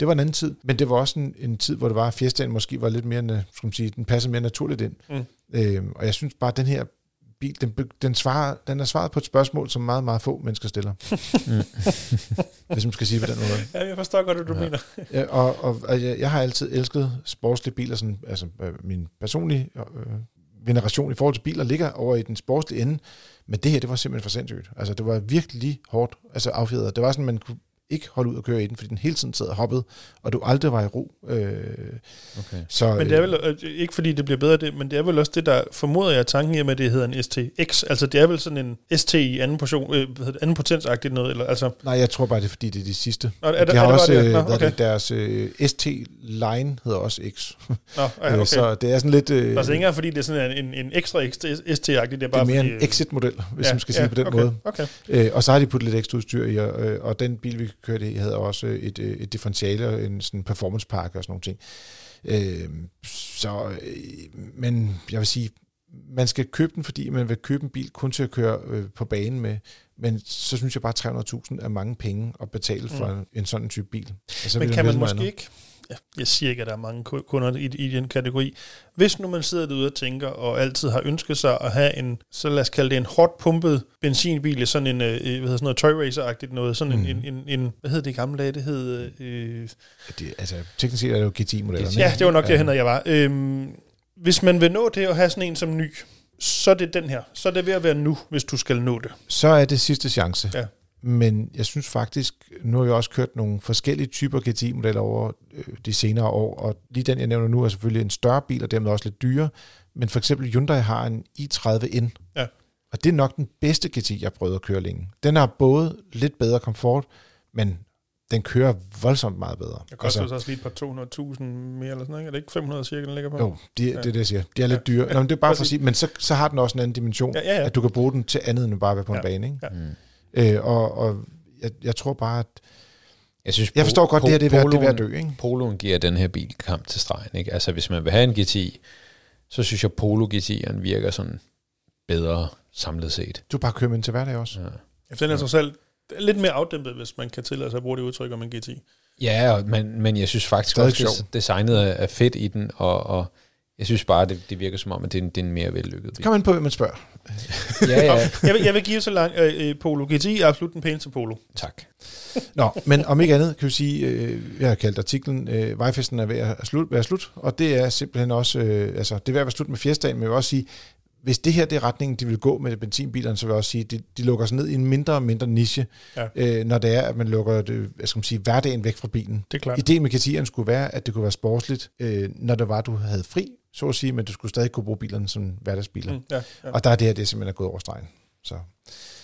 Det var en anden tid, men det var også en, en tid, hvor det var, at Fiestaen måske var lidt mere, skal man sige, den passede mere naturligt ind.
Mm.
Øhm, og jeg synes bare, at den her bil, den, den, svarer, den er svaret på et spørgsmål, som meget, meget få mennesker stiller. Hvis man skal sige på den måde.
Ja, jeg forstår godt, hvad du ja. mener.
Ja, og, og, og jeg, jeg har altid elsket sportslige biler, sådan, altså øh, min personlige øh, veneration i forhold til biler ligger over i den sportslige ende, men det her, det var simpelthen for sindssygt. Altså, det var virkelig hårdt altså affjedret. Det var sådan, man kunne ikke holde ud og køre i den, fordi den hele tiden sad og hoppede, og du aldrig var i ro. Øh,
Okay.
så,
Men det er vel, øh, ikke fordi det bliver bedre, det, men det er vel også det, der formoder jeg tanken i, med, at det hedder en STX. Altså det er vel sådan en ST i anden, portion, øh, det, anden potensagtigt noget, eller altså...
Nej, jeg tror bare, det er, fordi det er de sidste.
Nå, er det-
de har
er det
også,
det?
øh,
Nå,
er
okay.
det, deres øh, ST-line hedder også X.
Nå, ja,
Øh,
okay.
Så det er sådan lidt... Øh,
altså ikke engang fordi det er sådan en, en ekstra ST-agtigt, det er
det
bare
er mere
fordi,
en exit-model, hvis
ja,
man skal sige
ja,
det på den
okay,
måde.
Okay.
Øh, og så har de puttet lidt ekstra udstyr i, og, øh, og den bil, vi kørte i, havde også et, øh, et differentiale og en sådan performance park og sådan nogle ting. Øh, så, øh, men jeg vil sige, man skal købe den, fordi man vil købe en bil kun til at køre øh, på banen med, men så synes jeg bare, at 300.000 er mange penge at betale for mm. en sådan type bil. Og så
Men kan man
noget
måske ikke... Ja, jeg siger ikke, at der er mange ku- kunder i, i den kategori. Hvis nu man sidder derude og tænker, og altid har ønsket sig at have en, så lad os kalde det en hårdt pumpet benzinbil, sådan en, øh, hvad hedder sådan noget, toy racer-agtigt noget, sådan
Mm.
en, en, en, hvad hed det i gamle dage, det hed, øh,
Det, altså, teknisk set er det jo GT-modellerne.
ja, det var nok derhen, jeg var. Øhm, hvis man vil nå det at have sådan en som ny, så er det den her. Så er det ved at være nu, hvis du skal nå det.
Så er det sidste chance.
Ja.
Men jeg synes faktisk, nu har jeg også kørt nogle forskellige typer GTI-modeller over øh, de senere år, og lige den, jeg nævner nu, er selvfølgelig en større bil, og dermed også lidt dyrere. Men for eksempel Hyundai har en i30N,
Ja.
og det er nok den bedste GTI, jeg har prøvet at køre længe. Den har både lidt bedre komfort, men den kører voldsomt meget bedre.
Det koster altså, også lige et par 200.000 mere eller sådan noget. ikke? Er det ikke 500 cirka, den ligger på?
Jo, det,
Ja.
det er det, jeg siger. De er lidt dyre. Nå, men det er bare for at sige, men så, så har den også en anden dimension,
Ja, ja, ja.
at du kan bruge den til andet end bare at være på en
Ja.
bane. Ikke?
Ja.
Mm.
Øh, og og jeg, jeg tror bare, at
Jeg, synes,
jeg forstår godt, det her det er, ved, at- det er ved at dø. Ikke?
Poloen giver den her bil kamp til stregen. Ikke? Altså hvis man vil have en GTI, så synes jeg Polo GTI'eren virker sådan bedre samlet set.
Du bare kører med den til hverdag også.
Ja.
Ja, den er trods alt lidt mere afdæmpet, hvis man kan tillade sig at bruge det udtryk om en GTI.
Ja, og- men, men jeg synes faktisk
Stadig
også, at designet er- er fedt i den, og, og jeg synes bare, det, det virker som om, at det er en, det er en mere vellykket bil.
Kom ind på, hvem man spørger.
Ja, ja,
jeg, vil, jeg vil give så langt, øh, øh, Polo GTI er absolut den pæneste Polo.
tak.
Nå, men om ikke andet kan vi sige, øh, jeg har kaldt artiklen, øh, vejfesten er ved at slut, være slut, og det er simpelthen også, øh, altså det er ved at være slut med fjerdsdagen, men jeg vil også sige, hvis det her det er retningen, de vil gå med benzinbilerne, så vil jeg også sige, at de, de lukker sig ned i en mindre og mindre niche,
Ja.
øh, når det er, at man lukker det, hvad skal man sige, hverdagen væk fra bilen.
Det er klart.
Ideen med GT'eren skulle være, at det kunne være sportsligt, øh, når det var, du havde fri, så at sige, men du skulle stadig kunne bruge bilerne som hverdagsbiler. Mm.
Ja, ja.
Og der er det her, det er simpelthen er gået over stregen. Så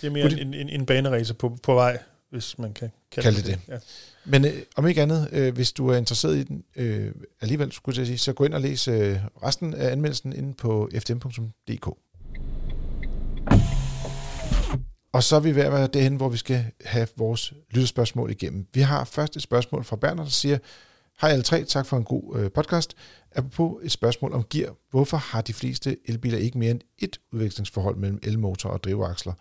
Det er mere
Kunne
en, en, en banerace på, på vej, hvis man kan kalde
Kald
det
det
Ja.
Men øh, om ikke andet, øh, hvis du er interesseret i den, øh, alligevel skulle jeg sige, så gå ind og læs øh, resten af anmeldelsen inde på ftm.dk. Og så er vi ved at være derhen, hvor vi skal have vores lyttespørgsmål igennem. Vi har først et spørgsmål fra Berner, der siger, Hej alle tre, tak for en god øh, podcast. Apropos et spørgsmål om gear. Hvorfor har de fleste elbiler ikke mere end et udvekslingsforhold mellem elmotor og drivaksler?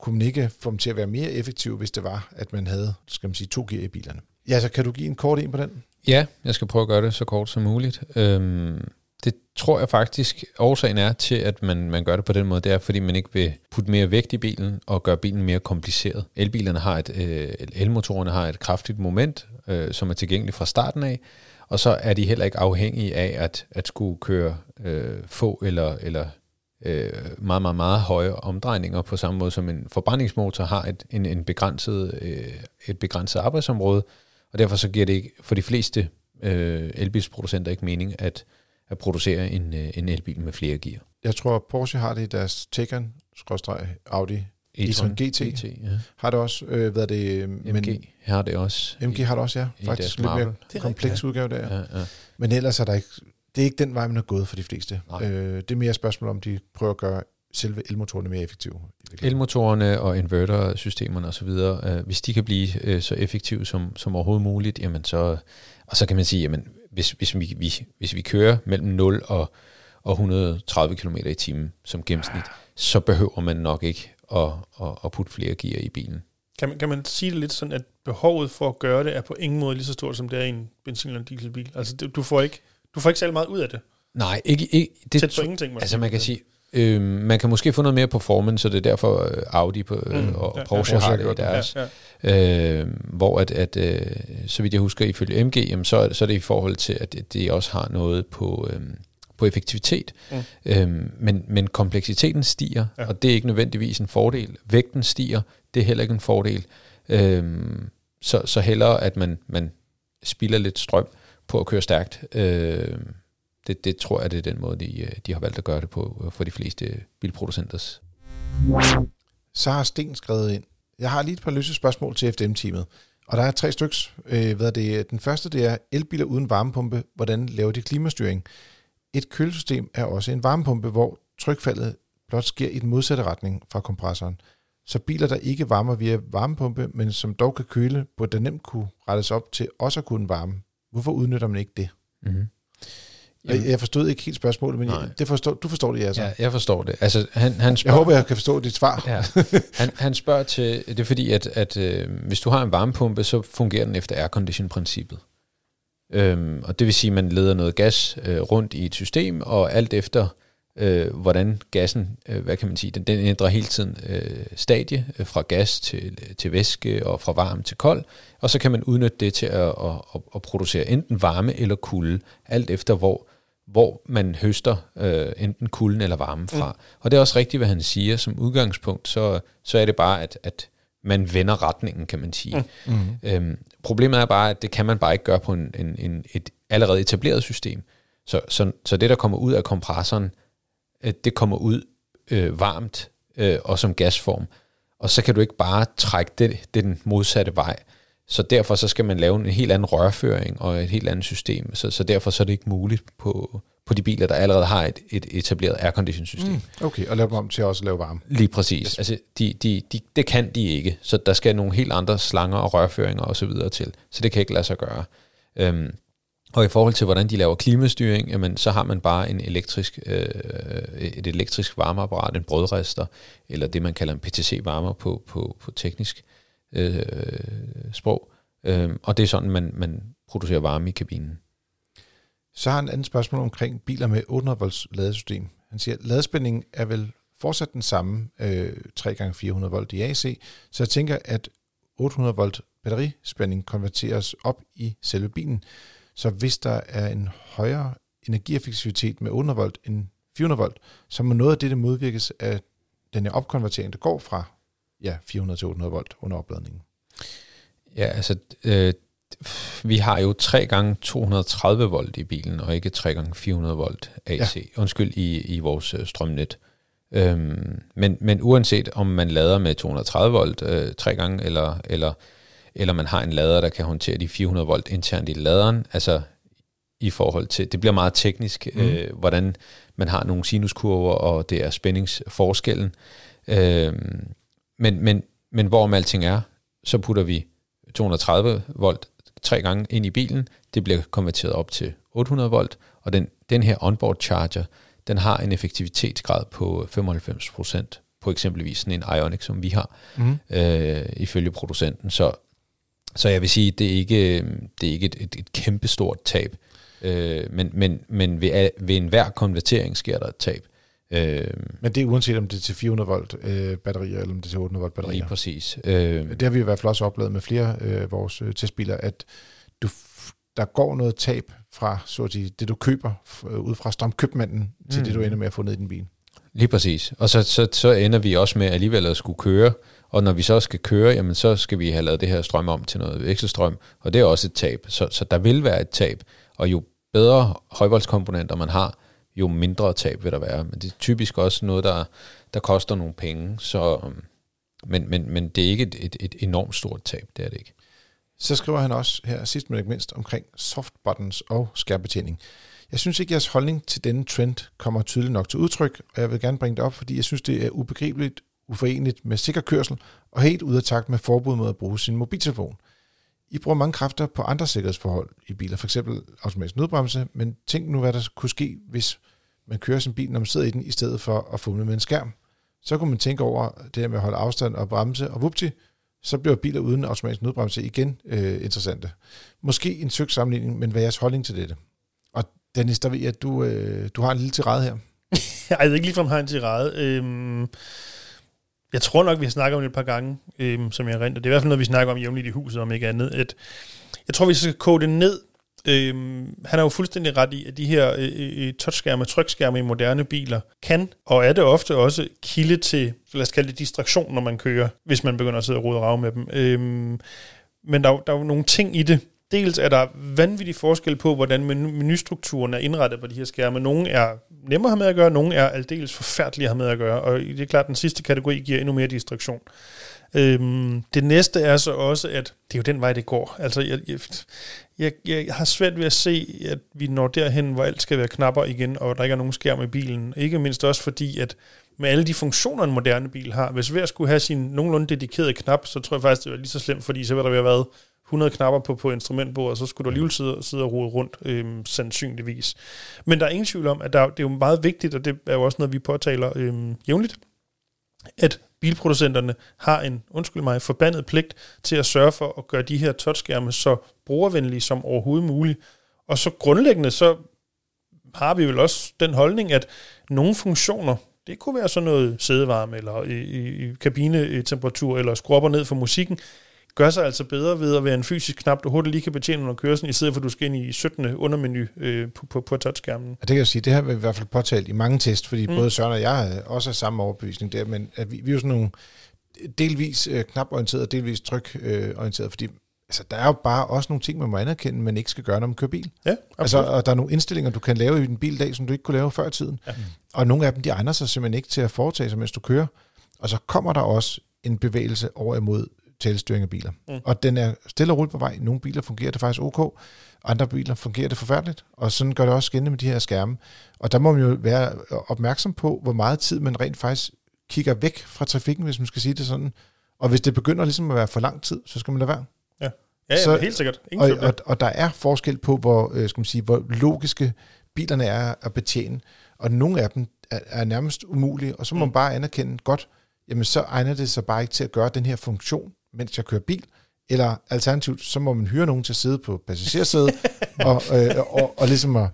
Kunne man ikke få dem til at være mere effektive, hvis det var, at man havde, skal man sige, to gear i bilerne? Ja, så kan du give en kort en på den?
Ja, jeg skal prøve at gøre det så kort som muligt. Øhm, det tror jeg faktisk, årsagen er til, at man, man gør det på den måde, det er, fordi man ikke vil putte mere vægt i bilen og gøre bilen mere kompliceret. Elbilerne har et, øh, elmotorerne har et kraftigt moment, øh, som er tilgængeligt fra starten af, og så er de heller ikke afhængige af at, at skulle køre øh, få eller, eller øh, meget, meget, meget høje omdrejninger på samme måde som en forbrændingsmotor har et, en, en begrænset, øh, et begrænset arbejdsområde, og derfor så giver det ikke for de fleste øh, elbilsproducenter ikke mening at, at producere en, øh, en elbil med flere gear.
Jeg tror, Porsche har det i deres Taycan, Audi, e-tron GT,
GT ja.
har det også, øh, hvad det,
MG har det også.
MG har det også, ja. Faktisk lidt mere kompleks udgave der.
Ja, ja.
Men ellers er der ikke, det er ikke den vej, man har gået for de fleste.
Nej.
Øh, det er mere et spørgsmål om, de prøver at gøre selve elmotorerne mere effektive.
Elmotorerne og invertersystemerne osv., øh, hvis de kan blive øh, så effektive som, som overhovedet muligt, jamen så, og så kan man sige, jamen, hvis, hvis, vi, vi, hvis vi kører mellem 0 og, og 130 km i timen som gennemsnit, så behøver man nok ikke at, at, at putte flere gear i bilen.
Kan man, kan man sige det lidt sådan, at behovet for at gøre det er på ingen måde lige så stort, som det er i en benzin- eller en dieselbil? Altså, det, du, får ikke, du får ikke særlig meget ud af det.
Nej, ikke, ikke det,
Tæt på ingenting. måske.
Altså man kan sige, Øh, man kan måske få noget mere performance, så det er derfor øh, Audi på, øh, mm, og
ja,
Porsche
ja,
har det i deres.
Ja, ja.
Øh, hvor at, at øh, så vidt jeg husker ifølge MG, jamen, så, så er det i forhold til, at de også har noget på, øh, på effektivitet.
Mm.
Øhm, men, men kompleksiteten stiger,
Ja.
og det er ikke nødvendigvis en fordel. Vægten stiger, det er heller ikke en fordel. Øhm, så, så hellere, at man, man spilder lidt strøm på at køre stærkt. Øhm, det, det tror jeg, det er den måde, de, øh, de har valgt at gøre det på øh, for de fleste bilproducenters.
Så har Sten skrevet ind. Jeg har lige et par løse spørgsmål til FDM-teamet. Og der er tre styks. Øh, hvad er det? Den første det er elbiler uden varmepumpe. Hvordan laver de klimastyring? Et kølesystem er også en varmepumpe, hvor trykfaldet blot sker i den modsatte retning fra kompressoren. Så biler, der ikke varmer via varmepumpe, men som dog kan køle, burde nemt kunne rettes op til også at kunne varme. Hvorfor udnytter man ikke det?
Mm-hmm.
Jeg, jeg forstod ikke helt spørgsmålet, men
Nej.
jeg, det forstår, du forstår det, altså.
Ja, jeg forstår det. Altså, han, han
Jeg
spørger,
håber, jeg kan forstå dit svar.
Ja. Han, han spørger til, det er fordi, at, at øh, hvis du har en varmepumpe, så fungerer den efter aircondition-princippet. Øhm, og det vil sige, at man leder noget gas øh, rundt i et system, og alt efter, øh, hvordan gassen, øh, hvad kan man sige, den, den ændrer hele tiden øh, stadie, øh, fra gas til, til væske, og fra varm til kold, og så kan man udnytte det til at, at, at, at producere enten varme eller kulde, alt efter hvor, hvor man høster øh, enten kulden eller varmen fra. Mm. Og det er også rigtigt, hvad han siger. Som udgangspunkt, så, så er det bare, at, at man vender retningen, kan man sige. Mm.
Mm.
Øhm, problemet er bare, at det kan man bare ikke gøre på en, en, en, et allerede etableret system. Så, så, så det, der kommer ud af kompressoren, øh, det kommer ud øh, varmt øh, og som gasform. Og så kan du ikke bare trække det, det den modsatte vej. Så derfor så skal man lave en helt anden rørføring og et helt andet system. Så, så derfor så er det ikke muligt på, på de biler, der allerede har et, et etableret aircondition-system. Mm.
Okay, og lave dem om til også at lave varme.
Lige præcis. Yes. Altså, de, de, de, det kan de ikke. Så der skal nogle helt andre slanger og rørføringer og så videre til. Så det kan ikke lade sig gøre. Øhm, og i forhold til, hvordan de laver klimastyring, jamen, så har man bare en elektrisk, øh, et elektrisk varmeapparat, en brødrester, eller det, man kalder en PTC-varmer på, på, på teknisk øh, sprog. Øh, og det er sådan, man, man producerer varme i kabinen.
Så har han et andet spørgsmål omkring biler med 800 volts ladesystem. Han siger, at ladespændingen er vel fortsat den samme øh, 3x400 volt i AC, så jeg tænker, at 800 volt batterispænding konverteres op i selve bilen. Så hvis der er en højere energieffektivitet med 800 volt end 400 volt, så må noget af det modvirkes af den her opkonvertering, der går fra ja, 400 til 800 volt under opladningen.
Ja, altså, øh, vi har jo 3 gange 230 volt i bilen, og ikke 3 gange 400 volt AC, ja. undskyld, i, i vores øh, strømnet. Øhm, men, men uanset om man lader med 230 volt øh, tre gange, eller, eller, eller man har en lader, der kan håndtere de 400 volt internt i laderen, altså i forhold til, det bliver meget teknisk, mm. øh, hvordan man har nogle sinuskurver, og det er spændingsforskellen. Øhm, men, men, men hvorom alting er, så putter vi 230 volt tre gange ind i bilen, det bliver konverteret op til 800 volt, og den, den her onboard charger, den har en effektivitetsgrad på 95% på eksempelvis sådan en Ioniq, som vi har,
Mm.
øh, ifølge producenten. Så, så jeg vil sige, det er ikke, det er ikke et, et, et kæmpestort tab, øh, men, men, men ved, ved enhver konvertering sker der et tab. Øh,
Men det er uanset om det er til 400 volt øh, batterier, eller om det er til 800 volt batterier.
lige præcis. Øh,
Det har vi i hvert fald også oplevet med flere af øh, vores øh, testbiler, at du, der går noget tab fra så at sige, det, du køber øh, ud fra strømkøbmanden, til
Mm.
det, du ender med at få ned i din bil.
Lige præcis. Og så, så, så ender vi også med alligevel at skulle køre, og når vi så skal køre, jamen så skal vi have lavet det her strøm om til noget vekselstrøm, og det er også et tab. Så, så der vil være et tab, og jo bedre højvoldskomponenter man har, jo mindre tab vil der være. Men det er typisk også noget, der, der koster nogle penge, så, øhm, men, men, men det er ikke et, et, et enormt stort tab, det er det ikke.
Så skriver han også her sidst men ikke mindst omkring soft buttons og skærbetjening. Jeg synes ikke, at jeres holdning til denne trend kommer tydeligt nok til udtryk, og jeg vil gerne bringe det op, fordi jeg synes, det er ubegribeligt, uforeneligt med sikker kørsel og helt ude af takt med forbud mod at bruge sin mobiltelefon. I bruger mange kræfter på andre sikkerhedsforhold i biler, f.eks. automatisk nødbremse, men tænk nu, hvad der kunne ske, hvis man kører sin bil, når man sidder i den, i stedet for at fumle med en skærm. Så kunne man tænke over det her med at holde afstand og bremse, og vupti, så bliver biler uden automatisk nødbremse igen øh, interessante. Måske en søg sammenligning, men hvad er jeres holdning til dette? Og Dennis, der ved jeg, at du, øh, du har en lille tirade her.
jeg ved ikke ligefrem har en tirade. Øhm, jeg tror nok, vi har snakket om det et par gange, øhm, som jeg rent. Det er i hvert fald noget, vi snakker om jævnligt i huset, om ikke andet. At jeg tror, vi skal kode det ned. Øhm, han har jo fuldstændig ret i, at de her øh, øh, øh touchskærme, trykskærme i moderne biler kan, og er det ofte også, kilde til, lad os kalde det distraktion, når man kører, hvis man begynder at sidde og rode og rave med dem. Øhm, men der, der er jo nogle ting i det, Dels er der vanvittig forskel på, hvordan menustrukturen er indrettet på de her skærme. Nogle er nemmere at have med at gøre, nogle er aldeles forfærdelige at have med at gøre, og det er klart, at den sidste kategori giver endnu mere distraktion. Øhm, det næste er så også, at det er jo den vej, det går. Altså, jeg, jeg, jeg, jeg har svært ved at se, at vi når derhen, hvor alt skal være knapper igen, og der ikke er nogen skærm i bilen. Ikke mindst også fordi, at med alle de funktioner, en moderne bil har, hvis hver skulle have sin nogenlunde dedikerede knap, så tror jeg faktisk, det var lige så slemt, fordi så ville der være været 100 knapper på, på instrumentbordet, så skulle du alligevel sidde, sidde og rode rundt, øhm, sandsynligvis. Men der er ingen tvivl om, at der, det er jo meget vigtigt, og det er jo også noget, vi påtaler øhm, jævnligt, at bilproducenterne har en, undskyld mig, forbandet pligt til at sørge for at gøre de her touchskærme så brugervenlige som overhovedet muligt. Og så grundlæggende, så har vi vel også den holdning, at nogle funktioner, det kunne være sådan noget sædevarme, eller i, i, i kabinetemperatur, eller skruer ned for musikken, gør sig altså bedre ved at være en fysisk knap, du hurtigt lige kan betjene under kørslen, i stedet for at du skal ind i 17. undermenu øh, på, på, på touchskærmen.
Ja, det kan jeg sige, det har vi i hvert fald påtalt i mange test, fordi mm. både Søren og jeg også har samme overbevisning der, men at vi, vi er jo sådan nogle delvis øh, knaporienterede og delvis trykorienterede, øh, fordi altså, der er jo bare også nogle ting, man må anerkende, man ikke skal gøre, når man kører bil.
Ja,
altså, og der er nogle indstillinger, du kan lave i din bil i dag, som du ikke kunne lave før i tiden. Ja. Og nogle af dem, de egner sig simpelthen ikke til at foretage sig, mens du kører. Og så kommer der også en bevægelse over imod telestyring af biler. Mm. Og den er stille og roligt på vej. Nogle biler fungerer det faktisk ok, andre biler fungerer det forfærdeligt, og sådan gør det også skændende med de her skærme. Og der må man jo være opmærksom på, hvor meget tid man rent faktisk kigger væk fra trafikken, hvis man skal sige det sådan. Og hvis det begynder ligesom at være for lang tid, så skal man lade være.
Ja, ja, ja så, helt sikkert.
Ingen og, og, og der er forskel på, hvor, øh, skal man sige, hvor logiske bilerne er at betjene. Og nogle af dem er, er nærmest umulige, og så må mm. man bare anerkende godt, jamen så egner det sig bare ikke til at gøre den her funktion, mens jeg kører bil, eller alternativt, så må man hyre nogen til at sidde på passagersædet og, øh, og, og ligesom at,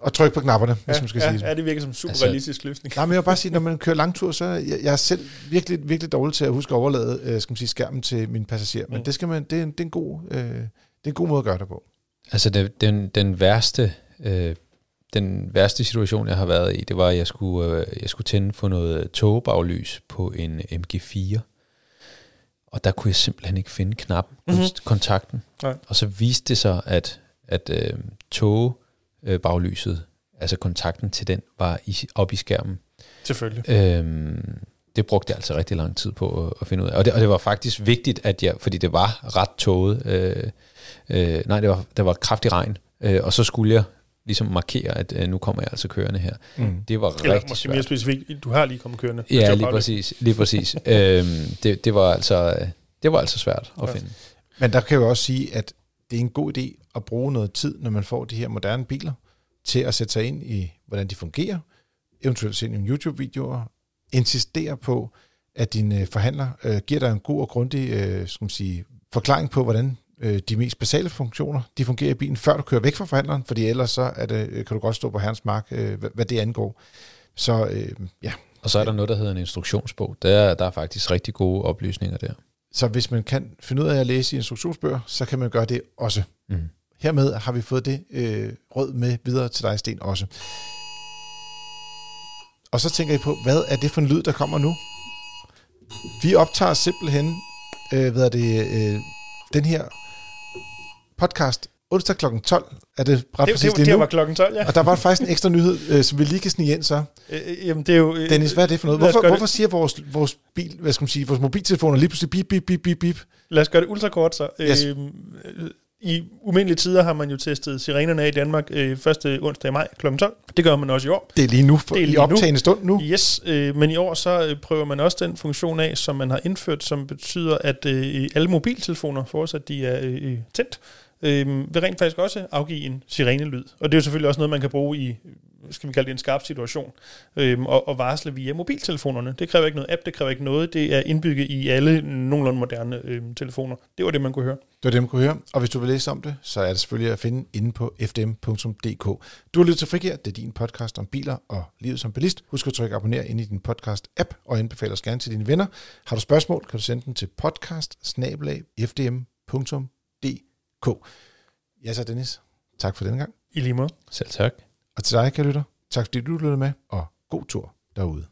og trykke på knapperne, ja, hvis man skal
ja,
sige det.
Ja, det virker som en super altså, realistisk løsning.
Nej, men jeg vil bare sige, når man kører langtur, så jeg, jeg er selv virkelig, virkelig dårlig til at huske at overlade øh, skal man sige, skærmen til min passager. Men mm. det, skal man, det, er en, det, er en god, øh, det er en god måde at gøre det på.
Altså det, den, den værste øh, den værste situation, jeg har været i, det var, at jeg skulle, øh, jeg skulle tænde for noget togebaglys på en MG4. Og der kunne jeg simpelthen ikke finde knappen, mm-hmm. kontakten. Nej. Og så viste det sig, at, at øh, togebaglyset, øh, altså kontakten til den, var i, op i skærmen.
Selvfølgelig.
Øhm, det brugte jeg altså rigtig lang tid på at, at finde ud af. Og det, og det var faktisk vigtigt, at jeg, fordi det var ret toget, øh, øh, nej, det var, det var kraftig regn, øh, og så skulle jeg ligesom markere, at øh, nu kommer jeg altså kørende her. Mm. Det var Eller rigtig måske svært.
mere specifikt, du har lige kommet kørende.
Ja, lige præcis. Lige præcis. øhm, det, det, var altså, det var altså svært at ja. finde.
Men der kan jeg jo også sige, at det er en god idé at bruge noget tid, når man får de her moderne biler, til at sætte sig ind i, hvordan de fungerer, eventuelt se nogle YouTube-videoer, insistere på, at din øh, forhandler øh, giver dig en god og grundig øh, skal man sige, forklaring på, hvordan øh, de mest basale funktioner, de fungerer i bilen, før du kører væk fra forhandleren, fordi ellers så er det, øh, kan du godt stå på herrens mark, øh, hvad, hvad det angår. Så øh, ja.
Og så er der noget, der hedder en instruktionsbog. Der, der er faktisk rigtig gode oplysninger der.
Så hvis man kan finde ud af at læse i instruktionsbøger, så kan man gøre det også. Mm. Hermed har vi fået det øh, råd med videre til dig, Sten, også. Og så tænker I på, hvad er det for en lyd, der kommer nu? Vi optager simpelthen øh, hvad er det, øh, den her podcast onsdag kl. 12 er det ret det, præcis
det, det, det var klokken 12, ja.
Og der var faktisk en ekstra nyhed, øh, som vi lige kan snige ind så.
Øh, øh jamen, det er jo... Øh,
Dennis, hvad er det for noget? Hvorfor, hvorfor siger vores, vores, bil, hvad skal man sige, vores mobiltelefoner lige pludselig bip, bip, bip, bip, bip?
Lad os gøre det ultrakort så. Yes. Øh, I umindelige tider har man jo testet sirenerne af i Danmark øh, første onsdag i maj kl. 12. Det gør man også i år.
Det er lige nu, for, det er lige i optagende nu. stund nu.
Yes, øh, men i år så øh, prøver man også den funktion af, som man har indført, som betyder, at øh, alle mobiltelefoner, fortsat de er øh, tændt, øh, vil rent faktisk også afgive en sirenelyd. Og det er jo selvfølgelig også noget, man kan bruge i skal vi kalde det en skarp situation, øhm, og, og varsle via mobiltelefonerne. Det kræver ikke noget app, det kræver ikke noget, det er indbygget i alle nogenlunde moderne øhm, telefoner. Det var det, man kunne høre.
Det var det, man kunne høre. Og hvis du vil læse om det, så er det selvfølgelig at finde inde på fdm.dk. Du har lyttet til Frigir, det er din podcast om biler og livet som bilist. Husk at trykke abonner ind i din podcast-app og anbefale os gerne til dine venner. Har du spørgsmål, kan du sende den til podcast Ja så Dennis, tak for denne gang.
I lige måde.
Selv tak.
Og til dig, kan lytter, tak fordi du lyttede med, og god tur derude.